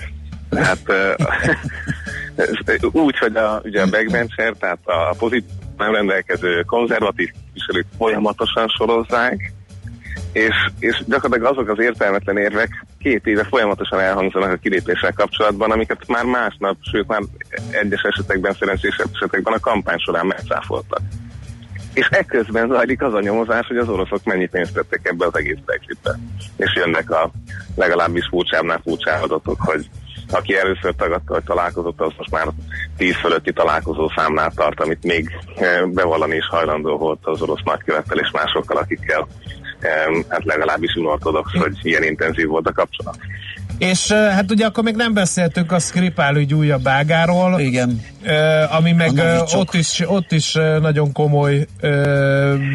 Tehát, Úgy, hogy a, ugye a backbencher, tehát a pozitív nem rendelkező konzervatív képviselők folyamatosan sorozzák, és, és gyakorlatilag azok az értelmetlen érvek két éve folyamatosan elhangzanak a kilépéssel kapcsolatban, amiket már másnap, sőt már egyes esetekben, szerencsés esetekben a kampány során megcáfoltak. És ekközben zajlik az a nyomozás, hogy az oroszok mennyi pénzt tettek ebbe az egész Brexitbe. És jönnek a legalábbis furcsábbnál furcsább adatok, hogy aki először tagadta, hogy találkozott, az most már 10 fölötti találkozó számnál tart, amit még eh, bevallani is hajlandó volt az orosz nagykövettel és másokkal, akikkel hát legalábbis unortodox, hogy ilyen intenzív volt a kapcsolat. És eh, hát ugye akkor még nem beszéltünk a Skripál ügy újabb ágáról, Igen. eh, ami meg ott is, ott is nagyon komoly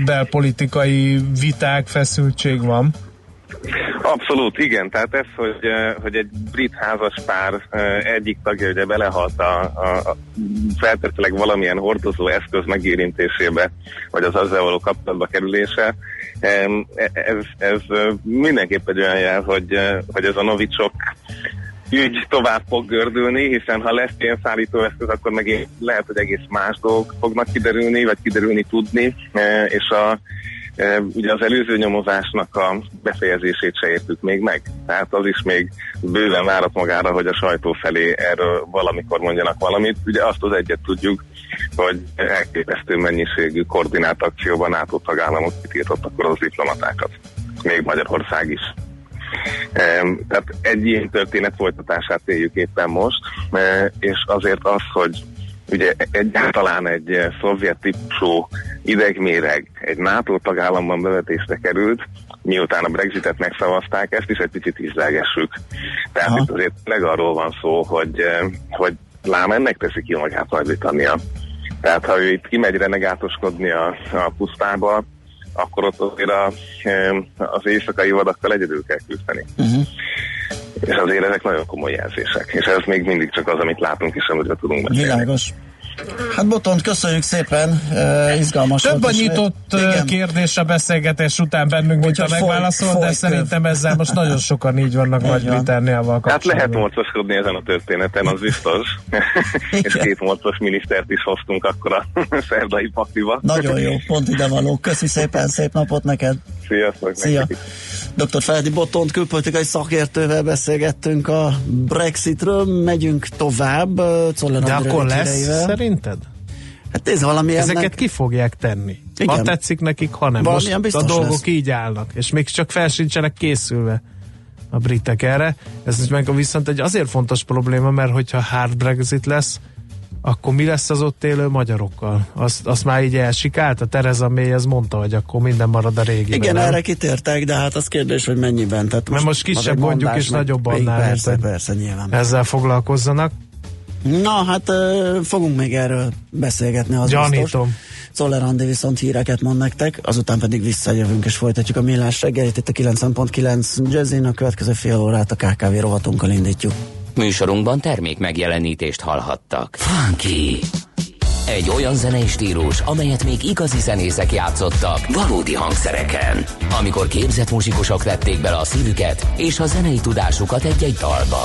belpolitikai viták, feszültség van. Abszolút, igen. Tehát ez, hogy, eh, hogy egy brit házas pár eh, egyik tagja ugye belehalt a, a, feltétlenleg valamilyen hordozó eszköz megérintésébe, vagy az azzal való kapcsolatba kerülése, ez, ez eh, mindenképp egy olyan jel, hogy, hogy ez a novicsok ügy tovább fog gördülni, hiszen ha lesz ilyen szállítóeszköz, akkor meg lehet, hogy egész más dolgok fognak kiderülni, vagy kiderülni tudni, és a, ugye az előző nyomozásnak a befejezését se értük még meg. Tehát az is még bőven várat magára, hogy a sajtó felé erről valamikor mondjanak valamit. Ugye azt az egyet tudjuk, hogy elképesztő mennyiségű koordinált akcióban NATO tagállamok kitiltottak orosz diplomatákat. Még Magyarország is. Tehát egy ilyen történet folytatását éljük éppen most, e, és azért az, hogy ugye egyáltalán egy szovjet típusú idegméreg egy NATO tagállamban bevetésre került, miután a Brexitet megszavazták, ezt is egy picit ízlelgessük. Tehát Aha. itt azért arról van szó, hogy, eh, hogy lám ennek teszi ki magát Nagy-Britannia. Tehát ha ő itt kimegy renegátoskodni a, a pusztába, akkor ott azért a, eh, az éjszakai vadakkal egyedül kell küzdeni. Uh-huh. És azért ezek nagyon komoly jelzések. És ez még mindig csak az, amit látunk, és amiről tudunk beszélni. Világos. Hát Botont, köszönjük szépen, uh, izgalmas Több a volt. és- nyitott Igen. Kérdés a beszélgetés után bennünk, mint a Úgyhogy foly- de szerintem ezzel most nagyon sokan így vannak. Nagy-Britanniával Hát lehet morcoskodni ezen a történeten, az biztos. és két morcos minisztert is hoztunk akkor a szerdai pakliba. Nagyon jó, pont ide való. Köszi szépen, szép napot neked. Sziasztok! Szia! nektek is. Dr. Feledi Botont külpolitikai szakértővel beszélgettünk a Brexitről, megyünk tovább. Czoller De akkor lesz. Szerinted? Hát ez valami Ezeket ennek... ki fogják tenni? Igen. Ha tetszik nekik, ha nem. Most Valamilyen a biztos dolgok lesz. így állnak, és még csak fel sincsenek készülve a britek erre. Ez meg viszont egy azért fontos probléma, mert hogyha hard Brexit lesz, akkor mi lesz az ott élő magyarokkal? Azt, azt már így elsikált, a Tereza May az mondta, hogy akkor minden marad a régi. Igen, erre kitértek, de hát az kérdés, hogy mennyiben. Tehát Mert most kisebb mondás, és nagyobb annál, Persze, érted? persze, nyilván. Ezzel foglalkozzanak. Na, hát fogunk még erről beszélgetni, az biztos. Gyanítom. Czoller Andi viszont híreket mond nektek, azután pedig visszajövünk és folytatjuk a millás reggelit itt a 9.9 Jazzin, a következő fél órát a KKV rovatunkkal indítjuk. Műsorunkban termék megjelenítést hallhattak. Funky. Egy olyan zenei stílus, amelyet még igazi zenészek játszottak valódi hangszereken. Amikor képzett muzsikusok vették bele a szívüket és a zenei tudásukat egy-egy dalba.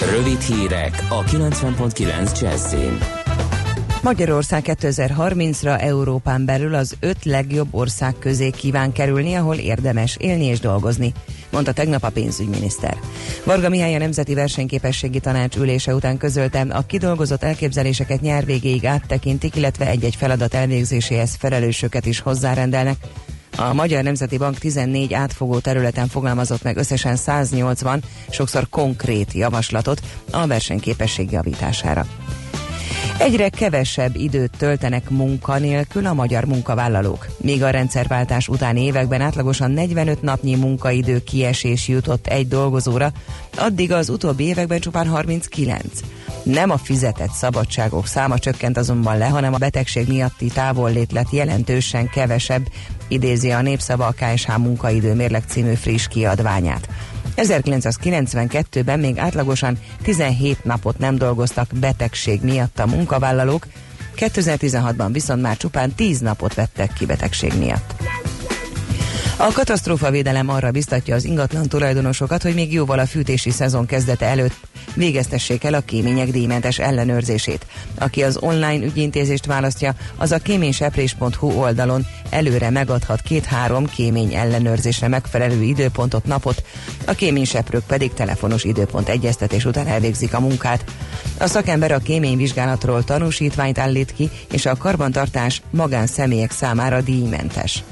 Rövid hírek a 90.9 Jazzin. Magyarország 2030-ra Európán belül az öt legjobb ország közé kíván kerülni, ahol érdemes élni és dolgozni, mondta tegnap a pénzügyminiszter. Varga Mihály a Nemzeti Versenyképességi Tanács ülése után közölte, a kidolgozott elképzeléseket nyár végéig áttekintik, illetve egy-egy feladat elvégzéséhez felelősöket is hozzárendelnek. A Magyar Nemzeti Bank 14 átfogó területen fogalmazott meg összesen 180, sokszor konkrét javaslatot a versenyképesség javítására. Egyre kevesebb időt töltenek munkanélkül a magyar munkavállalók. Míg a rendszerváltás utáni években átlagosan 45 napnyi munkaidő kiesés jutott egy dolgozóra, addig az utóbbi években csupán 39. Nem a fizetett szabadságok száma csökkent azonban le, hanem a betegség miatti távollét lett jelentősen kevesebb, idézi a Népszava a KSH munkaidő mérleg című friss kiadványát. 1992-ben még átlagosan 17 napot nem dolgoztak betegség miatt a munkavállalók, 2016-ban viszont már csupán 10 napot vettek ki betegség miatt. A katasztrófavédelem arra biztatja az ingatlan tulajdonosokat, hogy még jóval a fűtési szezon kezdete előtt végeztessék el a kémények díjmentes ellenőrzését. Aki az online ügyintézést választja, az a kéményseprés.hu oldalon előre megadhat két-három kémény ellenőrzésre megfelelő időpontot, napot, a kéményseprők pedig telefonos időpont egyeztetés után elvégzik a munkát. A szakember a kéményvizsgálatról tanúsítványt állít ki, és a karbantartás magánszemélyek számára díjmentes.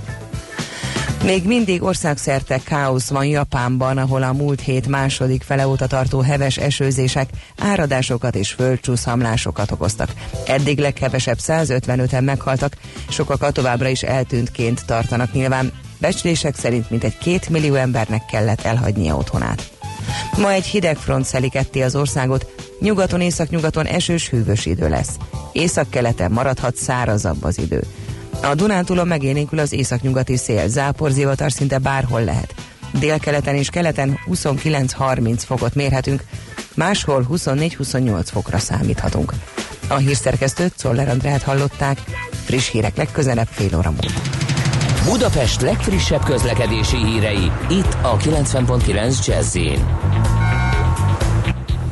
Még mindig országszerte káosz van Japánban, ahol a múlt hét második fele óta tartó heves esőzések áradásokat és földcsúszhamlásokat okoztak. Eddig leghevesebb 155-en meghaltak, sokakat továbbra is eltűntként tartanak nyilván. Becslések szerint mintegy két millió embernek kellett elhagynia otthonát. Ma egy hideg front szeli ketté az országot, nyugaton, északnyugaton esős, hűvös idő lesz. Északkeleten maradhat szárazabb az idő. A Dunántúlon megélénkül az északnyugati szél, zápor, zivatar szinte bárhol lehet. Délkeleten és keleten 29-30 fokot mérhetünk, máshol 24-28 fokra számíthatunk. A hírszerkesztőt Czoller Andrát hallották, friss hírek legközelebb fél óra múlva. Budapest legfrissebb közlekedési hírei, itt a 90.9 jazz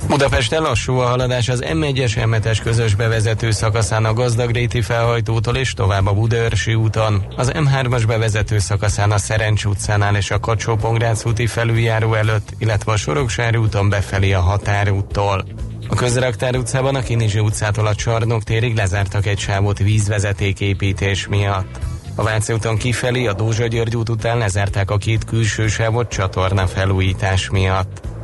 Budapesten lassú a haladás az M1-es M7-es közös bevezető szakaszán a Gazdagréti felhajtótól és tovább a Budaörsi úton, az M3-as bevezető szakaszán a Szerencs utcánál és a kacsó úti felüljáró előtt, illetve a Soroksári úton befelé a Határúttól. A Közraktár utcában a Kinizsi utcától a Csarnok térig lezártak egy sávot vízvezetéképítés miatt. A Váci úton kifelé a Dózsa György út után lezárták a két külső sávot csatorna felújítás miatt.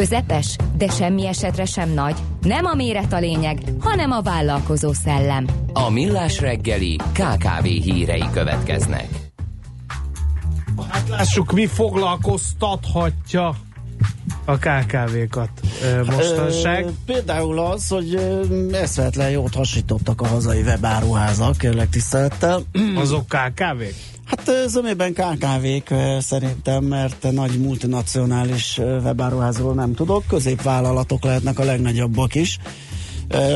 Közepes, de semmi esetre sem nagy. Nem a méret a lényeg, hanem a vállalkozó szellem. A Millás reggeli KKV hírei következnek. Hát lássuk, mi foglalkoztathatja a KKV-kat mostanság. Ö, például az, hogy eszvetlen jót hasítottak a hazai webáruházak, kérlek tisztelettel. Azok KKV-k? Hát zömében KKV-k ö, szerintem, mert nagy multinacionális ö, webáruházról nem tudok, középvállalatok lehetnek a legnagyobbak is.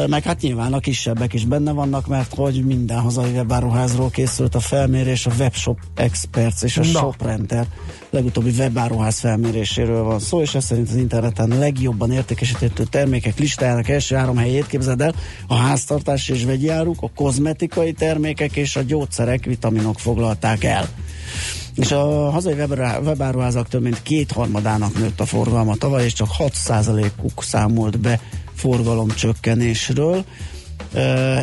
Meg hát nyilván a kisebbek is benne vannak, mert hogy minden hazai webáruházról készült a felmérés, a Webshop Experts és a Na. ShopRenter legutóbbi webáruház felméréséről van szó, és ez szerint az interneten legjobban értékesíthető termékek listájának első három helyét képzeld el, a háztartási és vegyi áruk, a kozmetikai termékek és a gyógyszerek, vitaminok foglalták el. És a hazai webáruházak több mint kétharmadának nőtt a forgalma tavaly, és csak 6%-uk számolt be forgalomcsökkenésről.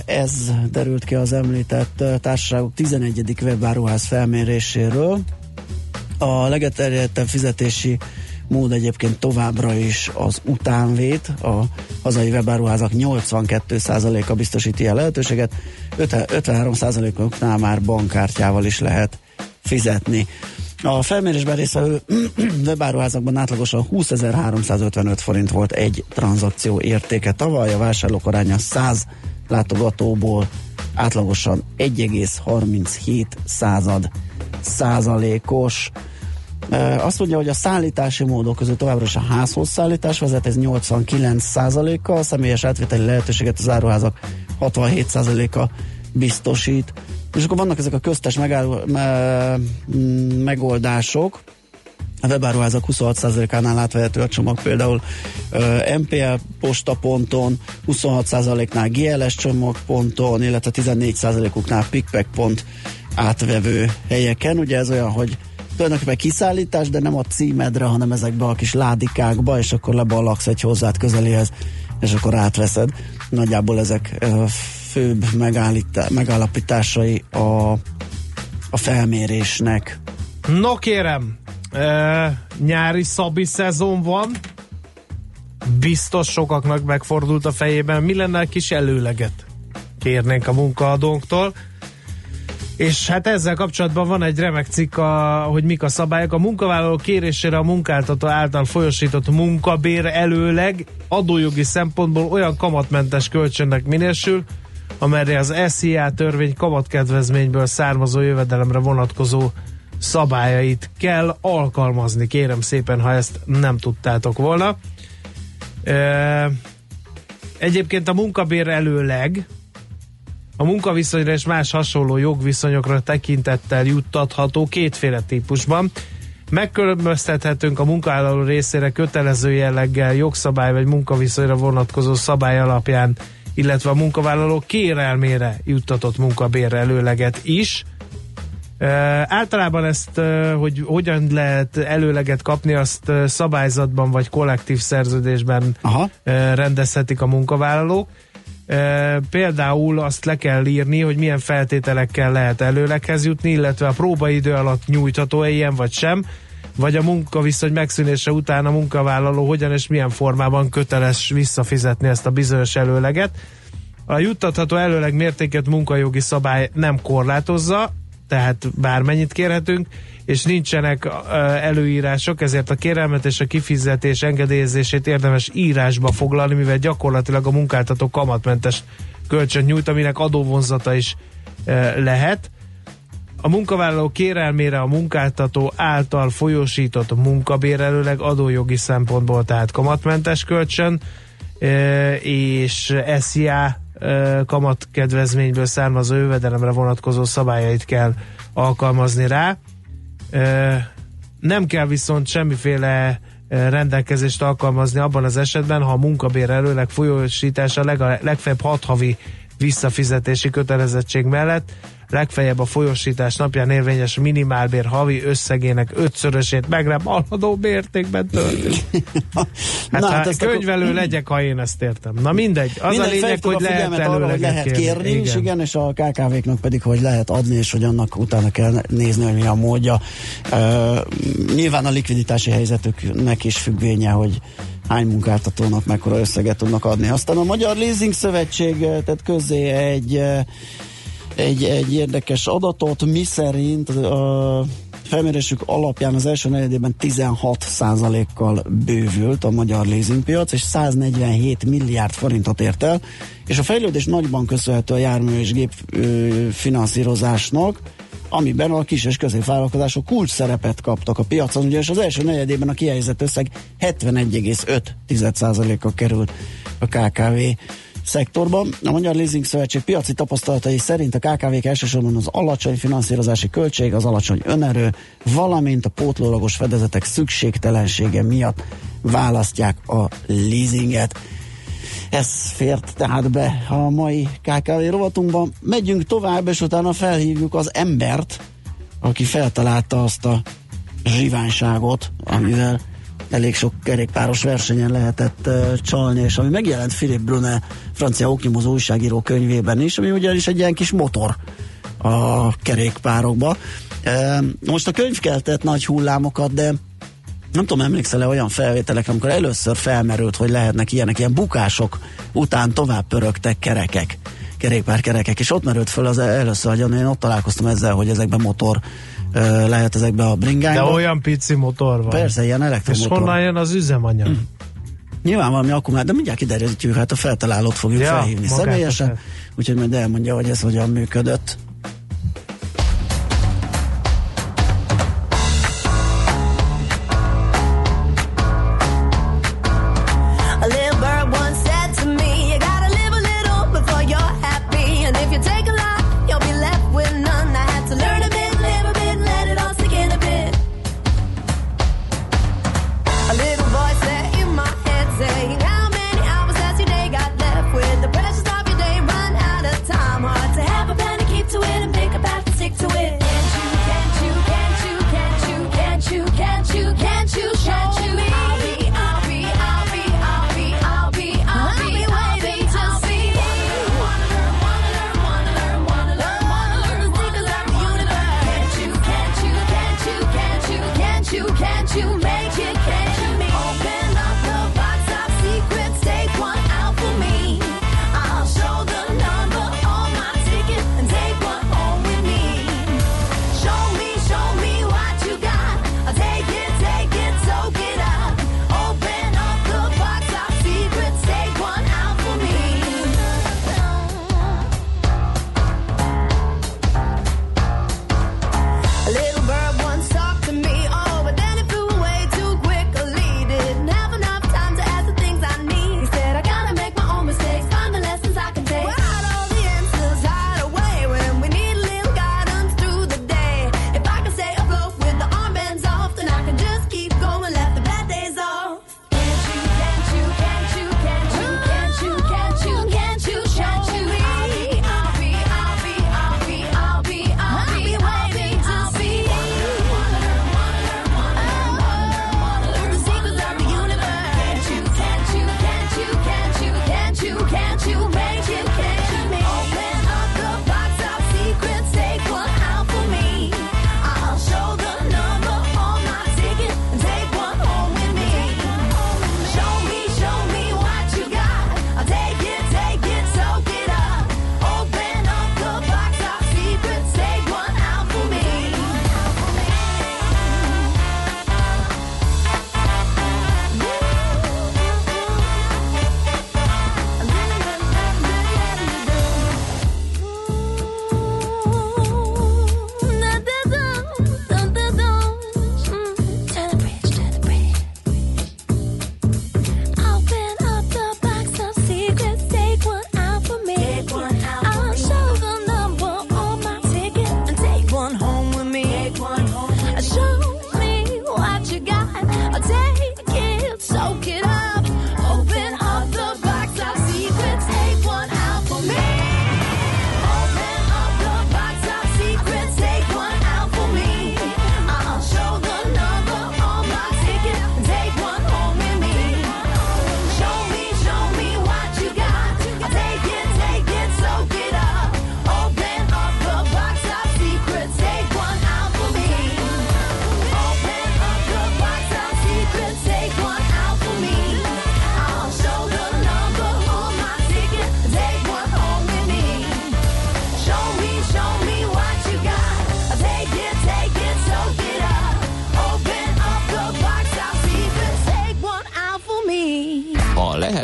Ez derült ki az említett társaságok 11. webáruház felméréséről. A legeterjedtebb fizetési mód egyébként továbbra is az utánvét. A hazai webáruházak 82%-a biztosít ilyen lehetőséget, 53%-oknál már bankkártyával is lehet fizetni. A felmérésben résztvevő webáruházakban átlagosan 20.355 forint volt egy tranzakció értéke. Tavaly a vásárlók aránya 100 látogatóból átlagosan 1,37 század százalékos. Azt mondja, hogy a szállítási módok között továbbra is a házhoz szállítás vezet, ez 89%-kal, a személyes átvételi lehetőséget az áruházak 67%-a biztosít. És akkor vannak ezek a köztes megáll, me, mm, megoldások, a webáruházak 26%-ánál átvehető a csomag például ö, MPL postaponton, 26%-nál GLS csomagponton, illetve 14%-uknál pickpack pont átvevő helyeken. Ugye ez olyan, hogy tulajdonképpen kiszállítás, de nem a címedre, hanem ezekbe a kis ládikákba, és akkor leballagsz egy hozzád közeléhez, és akkor átveszed. Nagyjából ezek ö, főbb megállapításai a, a felmérésnek. No kérem, e, nyári szabi szezon van, biztos sokaknak megfordult a fejében, mi lenne egy kis előleget kérnénk a munkaadónktól. És hát ezzel kapcsolatban van egy remek cikk, a, hogy mik a szabályok. A munkavállaló kérésére a munkáltató által folyosított munkabér előleg adójogi szempontból olyan kamatmentes kölcsönnek minősül, amelyre az SZIA törvény kamatkedvezményből származó jövedelemre vonatkozó szabályait kell alkalmazni. Kérem szépen, ha ezt nem tudtátok volna. Egyébként a munkabér előleg a munkaviszonyra és más hasonló jogviszonyokra tekintettel juttatható kétféle típusban. Megkülönböztethetünk a munkavállaló részére kötelező jelleggel jogszabály vagy munkaviszonyra vonatkozó szabály alapján, illetve a munkavállaló kérelmére juttatott munkabér előleget is. Uh, általában ezt, hogy hogyan lehet előleget kapni, azt szabályzatban vagy kollektív szerződésben Aha. rendezhetik a munkavállalók. Uh, például azt le kell írni, hogy milyen feltételekkel lehet előleghez jutni, illetve a próbaidő alatt nyújtható ilyen vagy sem, vagy a munkaviszony megszűnése után a munkavállaló hogyan és milyen formában köteles visszafizetni ezt a bizonyos előleget. A juttatható előleg mértéket munkajogi szabály nem korlátozza, tehát bármennyit kérhetünk, és nincsenek előírások, ezért a kérelmet és a kifizetés engedélyezését érdemes írásba foglalni, mivel gyakorlatilag a munkáltató kamatmentes kölcsön nyújt, aminek adóvonzata is lehet. A munkavállaló kérelmére a munkáltató által folyósított munkabérelőleg adójogi szempontból, tehát kamatmentes kölcsön, ö, és SZIA ö, kamatkedvezményből származó jövedelemre vonatkozó szabályait kell alkalmazni rá. Ö, Nem kell viszont semmiféle rendelkezést alkalmazni abban az esetben, ha a munkabér előleg folyósítása leg, legfeljebb 6 havi visszafizetési kötelezettség mellett legfeljebb a folyosítás napján érvényes minimálbér havi összegének ötszörösét meg nem haladó mértékben történik. Hát, Na, hát ezt könyvelő akkor- legyek, ha én ezt értem. Na mindegy, az Mindegy, a lényeg, hogy a lehet arra, hogy lehet kérni, kérni. és igen, és a KKV-knak pedig, hogy lehet adni, és hogy annak utána kell nézni, hogy mi a módja. Uh, nyilván a likviditási helyzetüknek is függvénye, hogy hány munkáltatónak mekkora összeget tudnak adni. Aztán a Magyar Leasing Szövetség tett közzé egy, egy, egy érdekes adatot, mi szerint a felmérésük alapján az első negyedében 16%-kal bővült a magyar leasingpiac, és 147 milliárd forintot ért el, és a fejlődés nagyban köszönhető a jármű és gép finanszírozásnak, amiben a kis és középvállalkozások kulcs szerepet kaptak a piacon, ugyanis az első negyedében a kihelyezett összeg 71,5%-a került a KKV szektorban. A Magyar Leasing Szövetség piaci tapasztalatai szerint a KKV-k elsősorban az alacsony finanszírozási költség, az alacsony önerő, valamint a pótlólagos fedezetek szükségtelensége miatt választják a leasinget. Ez fért tehát be a mai KKV rovatunkban. Megyünk tovább, és utána felhívjuk az embert, aki feltalálta azt a zsiványságot, amivel elég sok kerékpáros versenyen lehetett uh, csalni, és ami megjelent Philip Brune, francia oknyomozó újságíró könyvében is, ami ugyanis egy ilyen kis motor a kerékpárokba. Uh, most a könyv keltett nagy hullámokat, de nem tudom, emlékszel-e olyan felvételekre, amikor először felmerült, hogy lehetnek ilyenek, ilyen bukások után tovább pörögtek kerekek, kerékpárkerekek, és ott merült föl az először, hogy én ott találkoztam ezzel, hogy ezekben motor lehet ezekbe a De bringányba. olyan pici motor van. Persze, ilyen És elektromotor. honnan jön az üzemanyag? Hm. Nyilván valami akkumulátor, de mindjárt kiderítjük, hát a feltalálót fogjuk Ja, felhívni a személyesen, úgyhogy majd elmondja, hogy ez hogyan működött.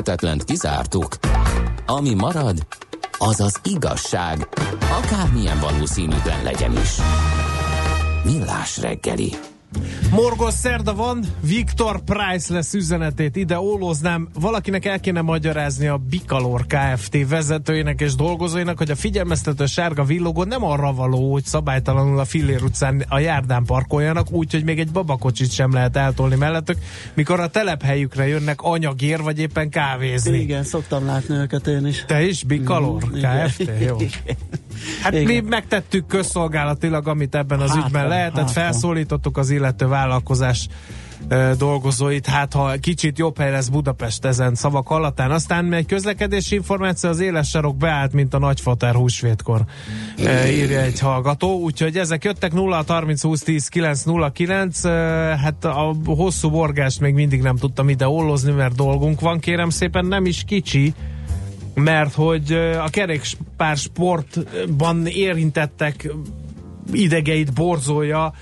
Lehetetlent kizártuk. Ami marad, az az igazság, akármilyen valószínűtlen legyen is. Millás reggeli. Morgos szerda van, Viktor Price lesz üzenetét ide óloznám. Valakinek el kéne magyarázni a Bikalor Kft. vezetőjének és dolgozóinak, hogy a figyelmeztető sárga villogó nem arra való, hogy szabálytalanul a Fillér utcán a járdán parkoljanak, úgyhogy még egy babakocsit sem lehet eltolni mellettük, mikor a telephelyükre jönnek anyagér, vagy éppen kávézni. Igen, szoktam látni őket én is. Te is Bikalor Mm, igen. Kft. Jó. Hát Igen. mi megtettük közszolgálatilag, amit ebben az Hát ügyben van, lehetett, hát van. felszólítottuk az illető vállalkozás dolgozóit, hát ha kicsit jobb hely lesz Budapest ezen szavak hallatán. Aztán egy közlekedési információ, az éles sarok beállt, mint a nagyfater húsvétkor, ö, írja egy hallgató, úgyhogy ezek jöttek 0 30 20 10 9 0 9, ö, hát a hosszú borgást még mindig nem tudtam ide ollozni, mert dolgunk van, kérem szépen, nem is kicsi, mert hogy a kerékpár sportban érintettek idegeit borzolja,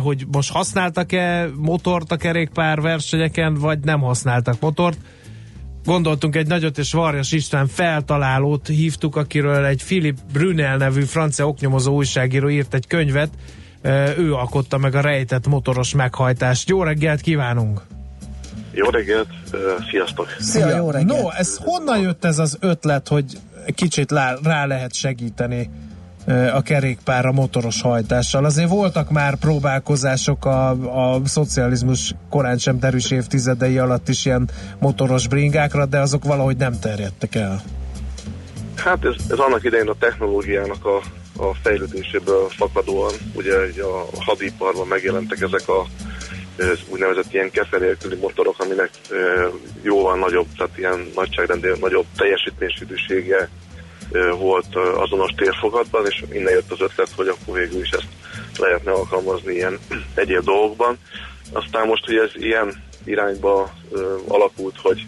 hogy most használtak-e motort a kerékpár versenyeken, vagy nem használtak motort. Gondoltunk egy nagyot, és Varjas István feltalálót hívtuk, akiről egy Philip Brunel nevű francia oknyomozó újságíró írt egy könyvet, ő alkotta meg a rejtett motoros meghajtást. Jó reggelt kívánunk! Jó reggelt, sziasztok! Szia, jó reggelt! No, ez honnan jött ez az ötlet, hogy kicsit lá, rá lehet segíteni a kerékpár a motoros hajtással? Azért voltak már próbálkozások a, a szocializmus korán sem derűs évtizedei alatt is ilyen motoros bringákra, de azok valahogy nem terjedtek el. Hát ez, ez annak idején a technológiának a, a fejlődéséből fakadóan, ugye a hadiparban megjelentek ezek a úgynevezett ilyen kefe nélküli motorok, aminek jóval nagyobb, tehát ilyen nagyságrendnél nagyobb teljesítménysűrűsége volt azonos térfogatban, és innen jött az ötlet, hogy akkor végül is ezt lehetne alkalmazni ilyen egyéb dolgokban. Aztán most, hogy ez ilyen irányba alakult, hogy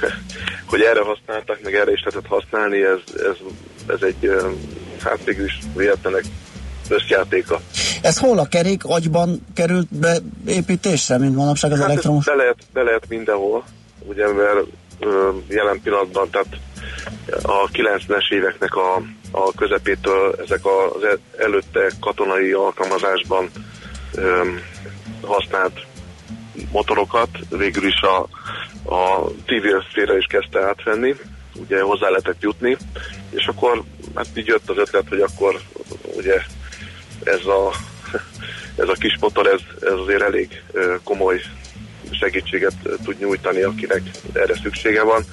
hogy erre használtak, meg erre is lehetett használni, ez, ez, ez egy ö, hát végül is véletlenek összjátéka. Ez hol a kerék agyban került be építésre, mint manapság az Hát elektromos? be lehet, be lehet mindenhol, ugye, mert jelen pillanatban, tehát a 90-es éveknek a, a közepétől ezek az e- előtte katonai alkalmazásban ö, használt motorokat végül is a, a civil szféra is kezdte átvenni, ugye hozzá lehetett jutni, és akkor hát így jött az ötlet, hogy akkor ugye ez a, ez a kis motor, ez, ez azért elég komoly segítséget tud nyújtani, akinek erre szüksége van.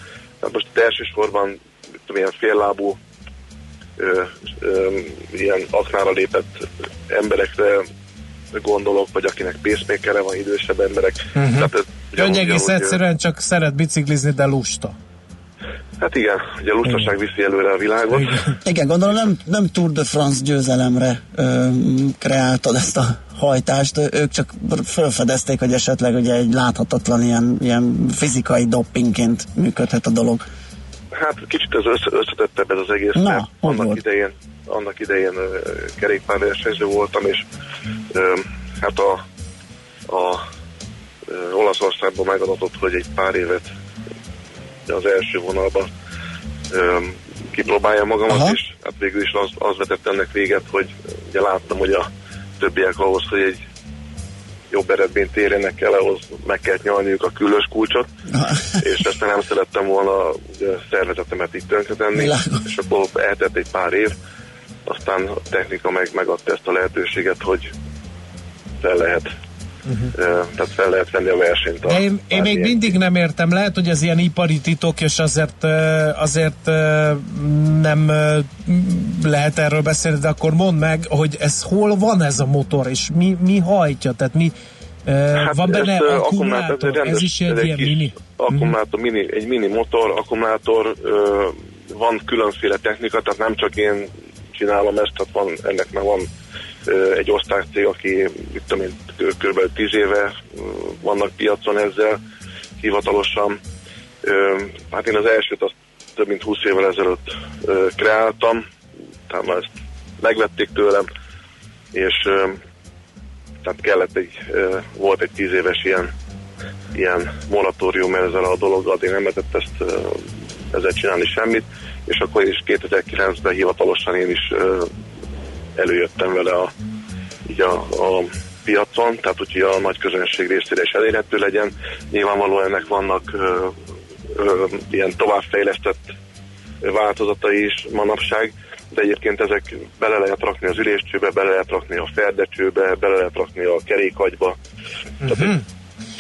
Hát most elsősorban tudom, ilyen féllábú ö, ö, ilyen aknára lépett emberekre gondolok, vagy akinek pacemakerre van idősebb emberek. Mhm. Tehát ez Ön egész ugyanúgy, egyszerűen csak szeret biciklizni, de lusta. Hát igen, ugye a lustaság viszi előre a világot. Igen, gondolom nem, nem Tour de France győzelemre ö, kreáltad ezt a hajtást, ők csak felfedezték, hogy esetleg ugye egy láthatatlan ilyen, ilyen fizikai doppingként működhet a dolog. Hát kicsit ez össze, összetettebb ez az egész, Na, mert annak volt? idején, annak idején ö, kerékpárversenyző voltam, és ö, hát a, a Olaszországban megadatott, hogy egy pár évet az első vonalban ö, kipróbálja magamat, Aha. és hát végül is az, az vetett ennek véget, hogy ugye láttam, hogy a többiek ahhoz, hogy egy jobb eredményt érjenek el, ahhoz meg kell nyalniuk a küllös kulcsot, és ezt nem szerettem volna ugye, szervezetemet itt tönkretenni, Világos. és akkor eltett egy pár év, aztán a technika meg megadta ezt a lehetőséget, hogy fel lehet uh-huh. tehát fel lehet venni a versenyt. A én, én még mindig nem értem, lehet, hogy ez ilyen ipari titok, és azért, azért nem lehet erről beszélni, de akkor mondd meg, hogy ez hol van ez a motor, és mi, mi hajtja, tehát mi hát van benne ez, akkumulátor, egy rendes- ez is egy egy ilyen kis mini. Akkumulátor, mini, egy mini motor, akkumulátor, van különféle technika, tehát nem csak én csinálom ezt, tehát van, ennek már van egy osztálycég, aki mit tudom én, kb. 10 éve vannak piacon ezzel hivatalosan. Hát én az elsőt azt több mint 20 évvel ezelőtt kreáltam, tehát már ezt megvették tőlem, és tehát kellett egy, volt egy 10 éves ilyen, ilyen moratórium ezzel a dologgal, addig nem lehetett ezt ezzel csinálni semmit, és akkor is 2009-ben hivatalosan én is előjöttem vele a, így a, a piacon, tehát úgyhogy a nagy közönség részére is elérhető legyen. Nyilvánvalóan ennek vannak ö, ö, ilyen továbbfejlesztett változatai is manapság, de egyébként ezek bele lehet rakni az üléscsőbe, bele lehet rakni a ferdecsőbe, bele lehet rakni a kerékagyba. Mhm.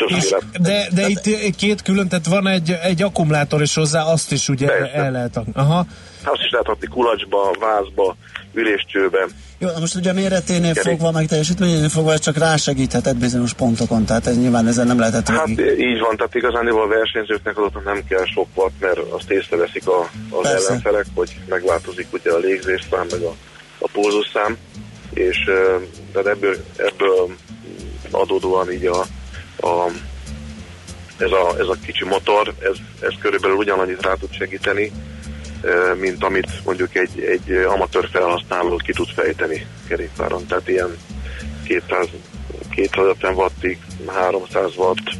És, de, de itt két külön, tehát van egy, egy akkumulátor is hozzá, azt is ugye Persze. el lehet adni. Aha. Azt is lehet rakni kulacsba, vázba, üléscsőbe. Jó, most ugye a méreténél Kerék. fogva, meg teljesítményénél fogva ez csak rásegíthetett bizonyos pontokon, tehát ez nyilván ezzel nem lehetett Hát végig. így van, tehát igazán a versenyzőknek adott nem kell sok watt, mert azt észreveszik a, az Persze. ellenfelek, hogy megváltozik ugye a légzésszám, meg a, a pulzusszám, és tehát ebből, ebből adódóan így a, a ez a, ez a kicsi motor, ez, ez körülbelül ugyanannyit rá tud segíteni, mint amit mondjuk egy, egy amatőr felhasználó ki tud fejteni kerékpáron. Tehát ilyen 200, 250 wattig, 300 watt,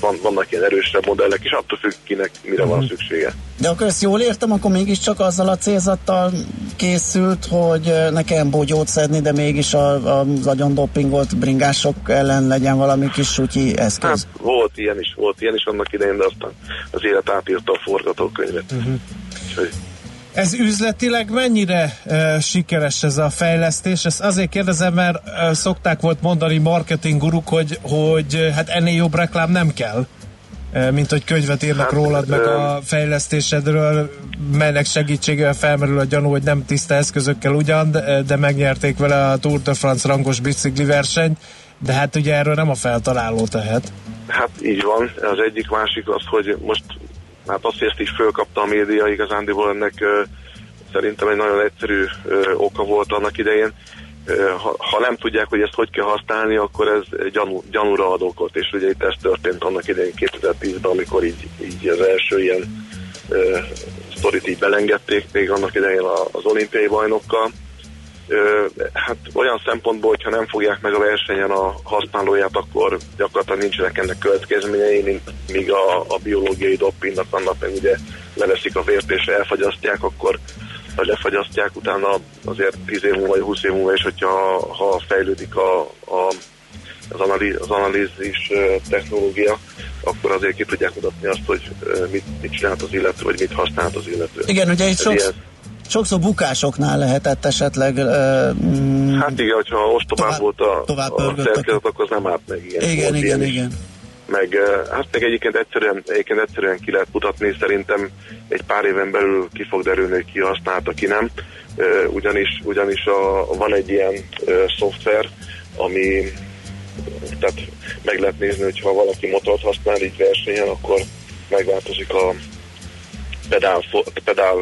van, vannak ilyen erősebb modellek, és attól függ kinek mire van szüksége. De akkor ezt jól értem, akkor mégiscsak azzal a célzattal készült, hogy eh, ne kelljen bogyót szedni, de mégis a, a, az agyon dopingolt bringások ellen legyen valami kis sutyi eszköz. Hát volt ilyen is, volt ilyen is annak idején, de aztán az élet átírta a forgatókönyvet. Uh-huh. Úgyhogy Ez üzletileg mennyire uh, sikeres ez a fejlesztés? Ezt azért kérdezem, mert uh, szokták volt mondani marketing guruk, hogy, hogy hát ennél jobb reklám nem kell, mint hogy könyvet írnak Hát, rólad, meg a fejlesztésedről, melynek segítségével felmerül a gyanú, hogy nem tiszta eszközökkel ugyan, de, de megnyerték vele a Tour de France rangos bicikli versenyt, de hát ugye erről nem a feltaláló tehet. Hát így van. Az egyik másik az, hogy most hát azt, hogy ezt is fölkapta a média, igazándiból ennek szerintem egy nagyon egyszerű oka volt annak idején. Ha, ha nem tudják, hogy ezt hogy kell használni, akkor ez gyanú, gyanúra ad okot, és ugye itt ez történt annak idején 2010-ben, amikor így, így az első ilyen sztorit így belengedték, még annak idején az olimpiai bajnokkal. Hát olyan szempontból, hogyha nem fogják meg a versenyen a használóját, akkor gyakorlatilag nincsenek ennek következményei, mint míg a, a biológiai dopingnak annak meg ugye leveszik a vért és elfagyasztják, akkor vagy lefagyasztják, utána azért 10 év múlva vagy 20 év múlva is, hogyha ha fejlődik a, a, az, analíz, az analízis technológia, akkor azért ki tudják mutatni azt, hogy mit, mit csinált az illető, vagy mit használt az illető. Igen, ugye itt Ez sok, ilyen- sokszor bukásoknál lehetett esetleg uh, Hát igen, hogyha ostobább Tovább- volt a, tovább a szerkezet, akkor az nem állt meg. Igen, igen, Volt igen, ilyen igen. Meg, hát meg egyébként egyszerűen, egyébként egyszerűen ki lehet mutatni, szerintem egy pár éven belül ki fog derülni, hogy ki használta, ki nem. Ugyanis, ugyanis a, van egy ilyen szoftver, ami tehát meg lehet nézni, hogy ha valaki motort használ így versenyen, akkor megváltozik a pedál, pedál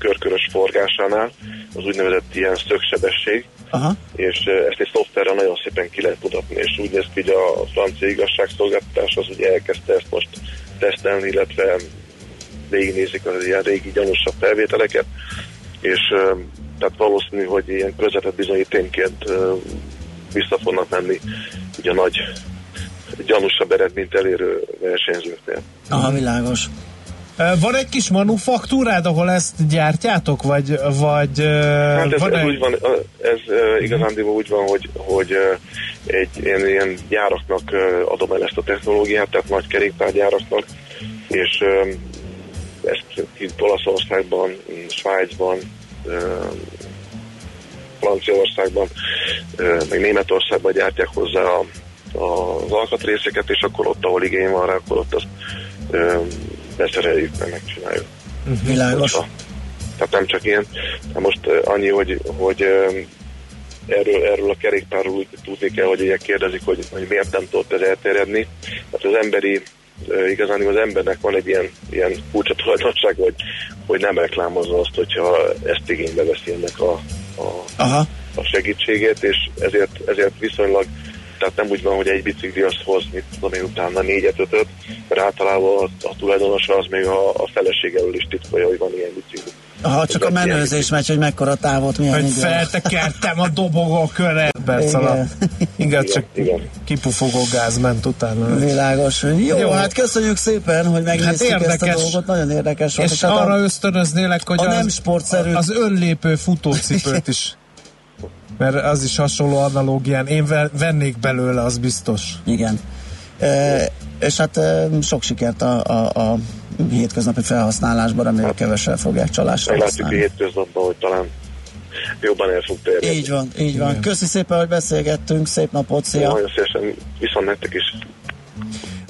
körkörös forgásánál, az úgynevezett ilyen szögsebesség, Aha. és ezt egy szoftverrel nagyon szépen ki lehet mutatni, és úgy néz ki, hogy a francia igazságszolgáltatás az ugye elkezdte ezt most tesztelni, illetve végignézik az ilyen régi gyanúsabb felvételeket, és tehát valószínű, hogy ilyen közvetett bizonyíténként ö, vissza fognak menni ugye a nagy gyanúsabb eredményt elérő versenyzőknél. Aha, világos. Van egy kis manufaktúrád, ahol ezt gyártjátok, vagy, vagy Hát ez, van ez egy... úgy van, ez igazándiból úgy van, hogy, hogy egy ilyen, ilyen gyáraknak adom el ezt a technológiát, tehát nagy kerékpárgyáraknak, és ezt itt Olaszországban, Svájcban, Franciaországban, meg Németországban gyártják hozzá a, a, az alkatrészeket, és akkor ott, ahol igény van rá, akkor ott azt beszereljük, meg megcsináljuk. Világos. Hogyha- Tehát nem csak ilyen. Hát most annyi, hogy, hogy erről, erről a kerékpárról úgy tudni kell, hogy ugye kérdezik, hogy, hogy miért nem tudott ez elterjedni. Hát az emberi, igazán az embernek van egy ilyen, ilyen furcsa tulajdonság, hogy, hogy nem reklámozza azt, hogyha ezt igénybe veszi ennek a, a, Aha. a segítségét, és ezért, ezért viszonylag tehát nem úgy van, hogy egy bicikli azt hoz, mit tudom én, utána négyet, ötöt, mert általában a, a tulajdonosa az még a, a felesége elől is titkolja, hogy van ilyen bicikli. Ha csak a menőzés megy, hogy mekkora távot, milyen Hogy feltekertem a dobogó köre. Perc Igen. alatt. Igen, csak Igen. kipufogó gáz ment utána. Világos. Jó, Jó. hát köszönjük szépen, hogy megnéztük Hát ezt a dolgot, nagyon érdekes volt. És hát arra a, ösztönöznélek, hogy a az, nem sportszerű- az önlépő futócipőt is mert az is hasonló analógián. Én ve- vennék belőle, az biztos. Igen. E, és hát e, sok sikert a, a, a hétköznapi felhasználásban, reméljük kevesen fogják csalásra Meglátjuk a hétköznapban, hogy talán jobban el fog terjedni. Így van, így van. Köszi szépen, hogy beszélgettünk, szép napot, szia! Nagyon szívesen viszont nektek is.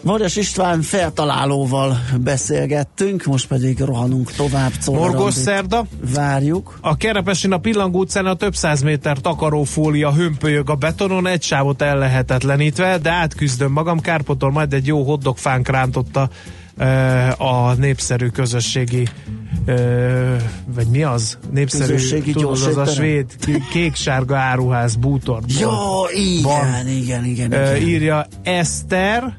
Varjas István feltalálóval beszélgettünk, most pedig rohanunk tovább. Morgos szerda. Várjuk. A Kerepesin a Pillangó utcán a több száz méter takarófólia hömpölyög a betonon, egy sávot ellehetetlenítve, de átküzdöm magam, Kárpotól majd egy jó hoddogfánk rántotta a népszerű közösségi vagy mi az? Népszerű, Közösségi tudod, az a svéd kék-sárga áruház bútorból. Jó, igen, igen, igen, igen. írja Eszter,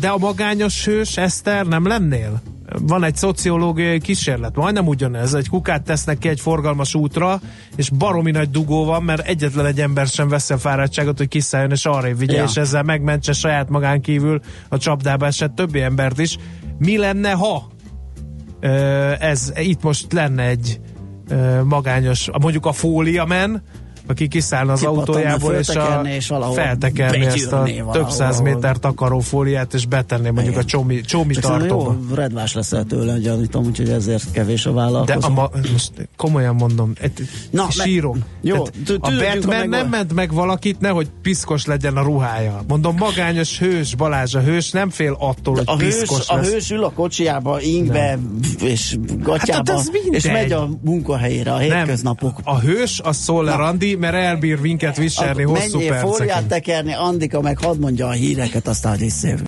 de a magányos hős Eszter nem lennél? Van egy szociológiai kísérlet, majdnem ugyanez, egy kukát tesznek ki egy forgalmas útra, és baromi nagy dugó van, mert egyetlen egy ember sem veszi a fáradtságot, hogy kiszálljon és arra vigye, Ja. és ezzel megmentse saját magán kívül a csapdába esett többi embert is. Mi lenne, ha ez itt most lenne egy magányos, mondjuk a fóliamen, aki kiszállna az autójából, és, a, és feltekerni ezt a valahol, több száz méter takarófóliát, és betenné mondjuk Igen. a csomi, csomi Csak tartóba. jó, redvás leszel tőle, gyanítom, úgyhogy ezért kevés a De vállalkozó. a ma, most komolyan mondom, et, Na, sírok. jó, a Batman nem ment meg valakit, nehogy piszkos legyen a ruhája. Mondom, magányos hős, Balázs a hős nem fél attól, hogy a hős, piszkos a hős ül a kocsiába, ingbe és gatyába, hát az mindegy. és megy a munkahelyére, a hétköznapok. A hős az Szoller Andi, mert elbír minket viselni Akkor hosszú menjél fóliát perceken. tekerni, Andika meg hadd mondja a híreket, aztán visszajövünk.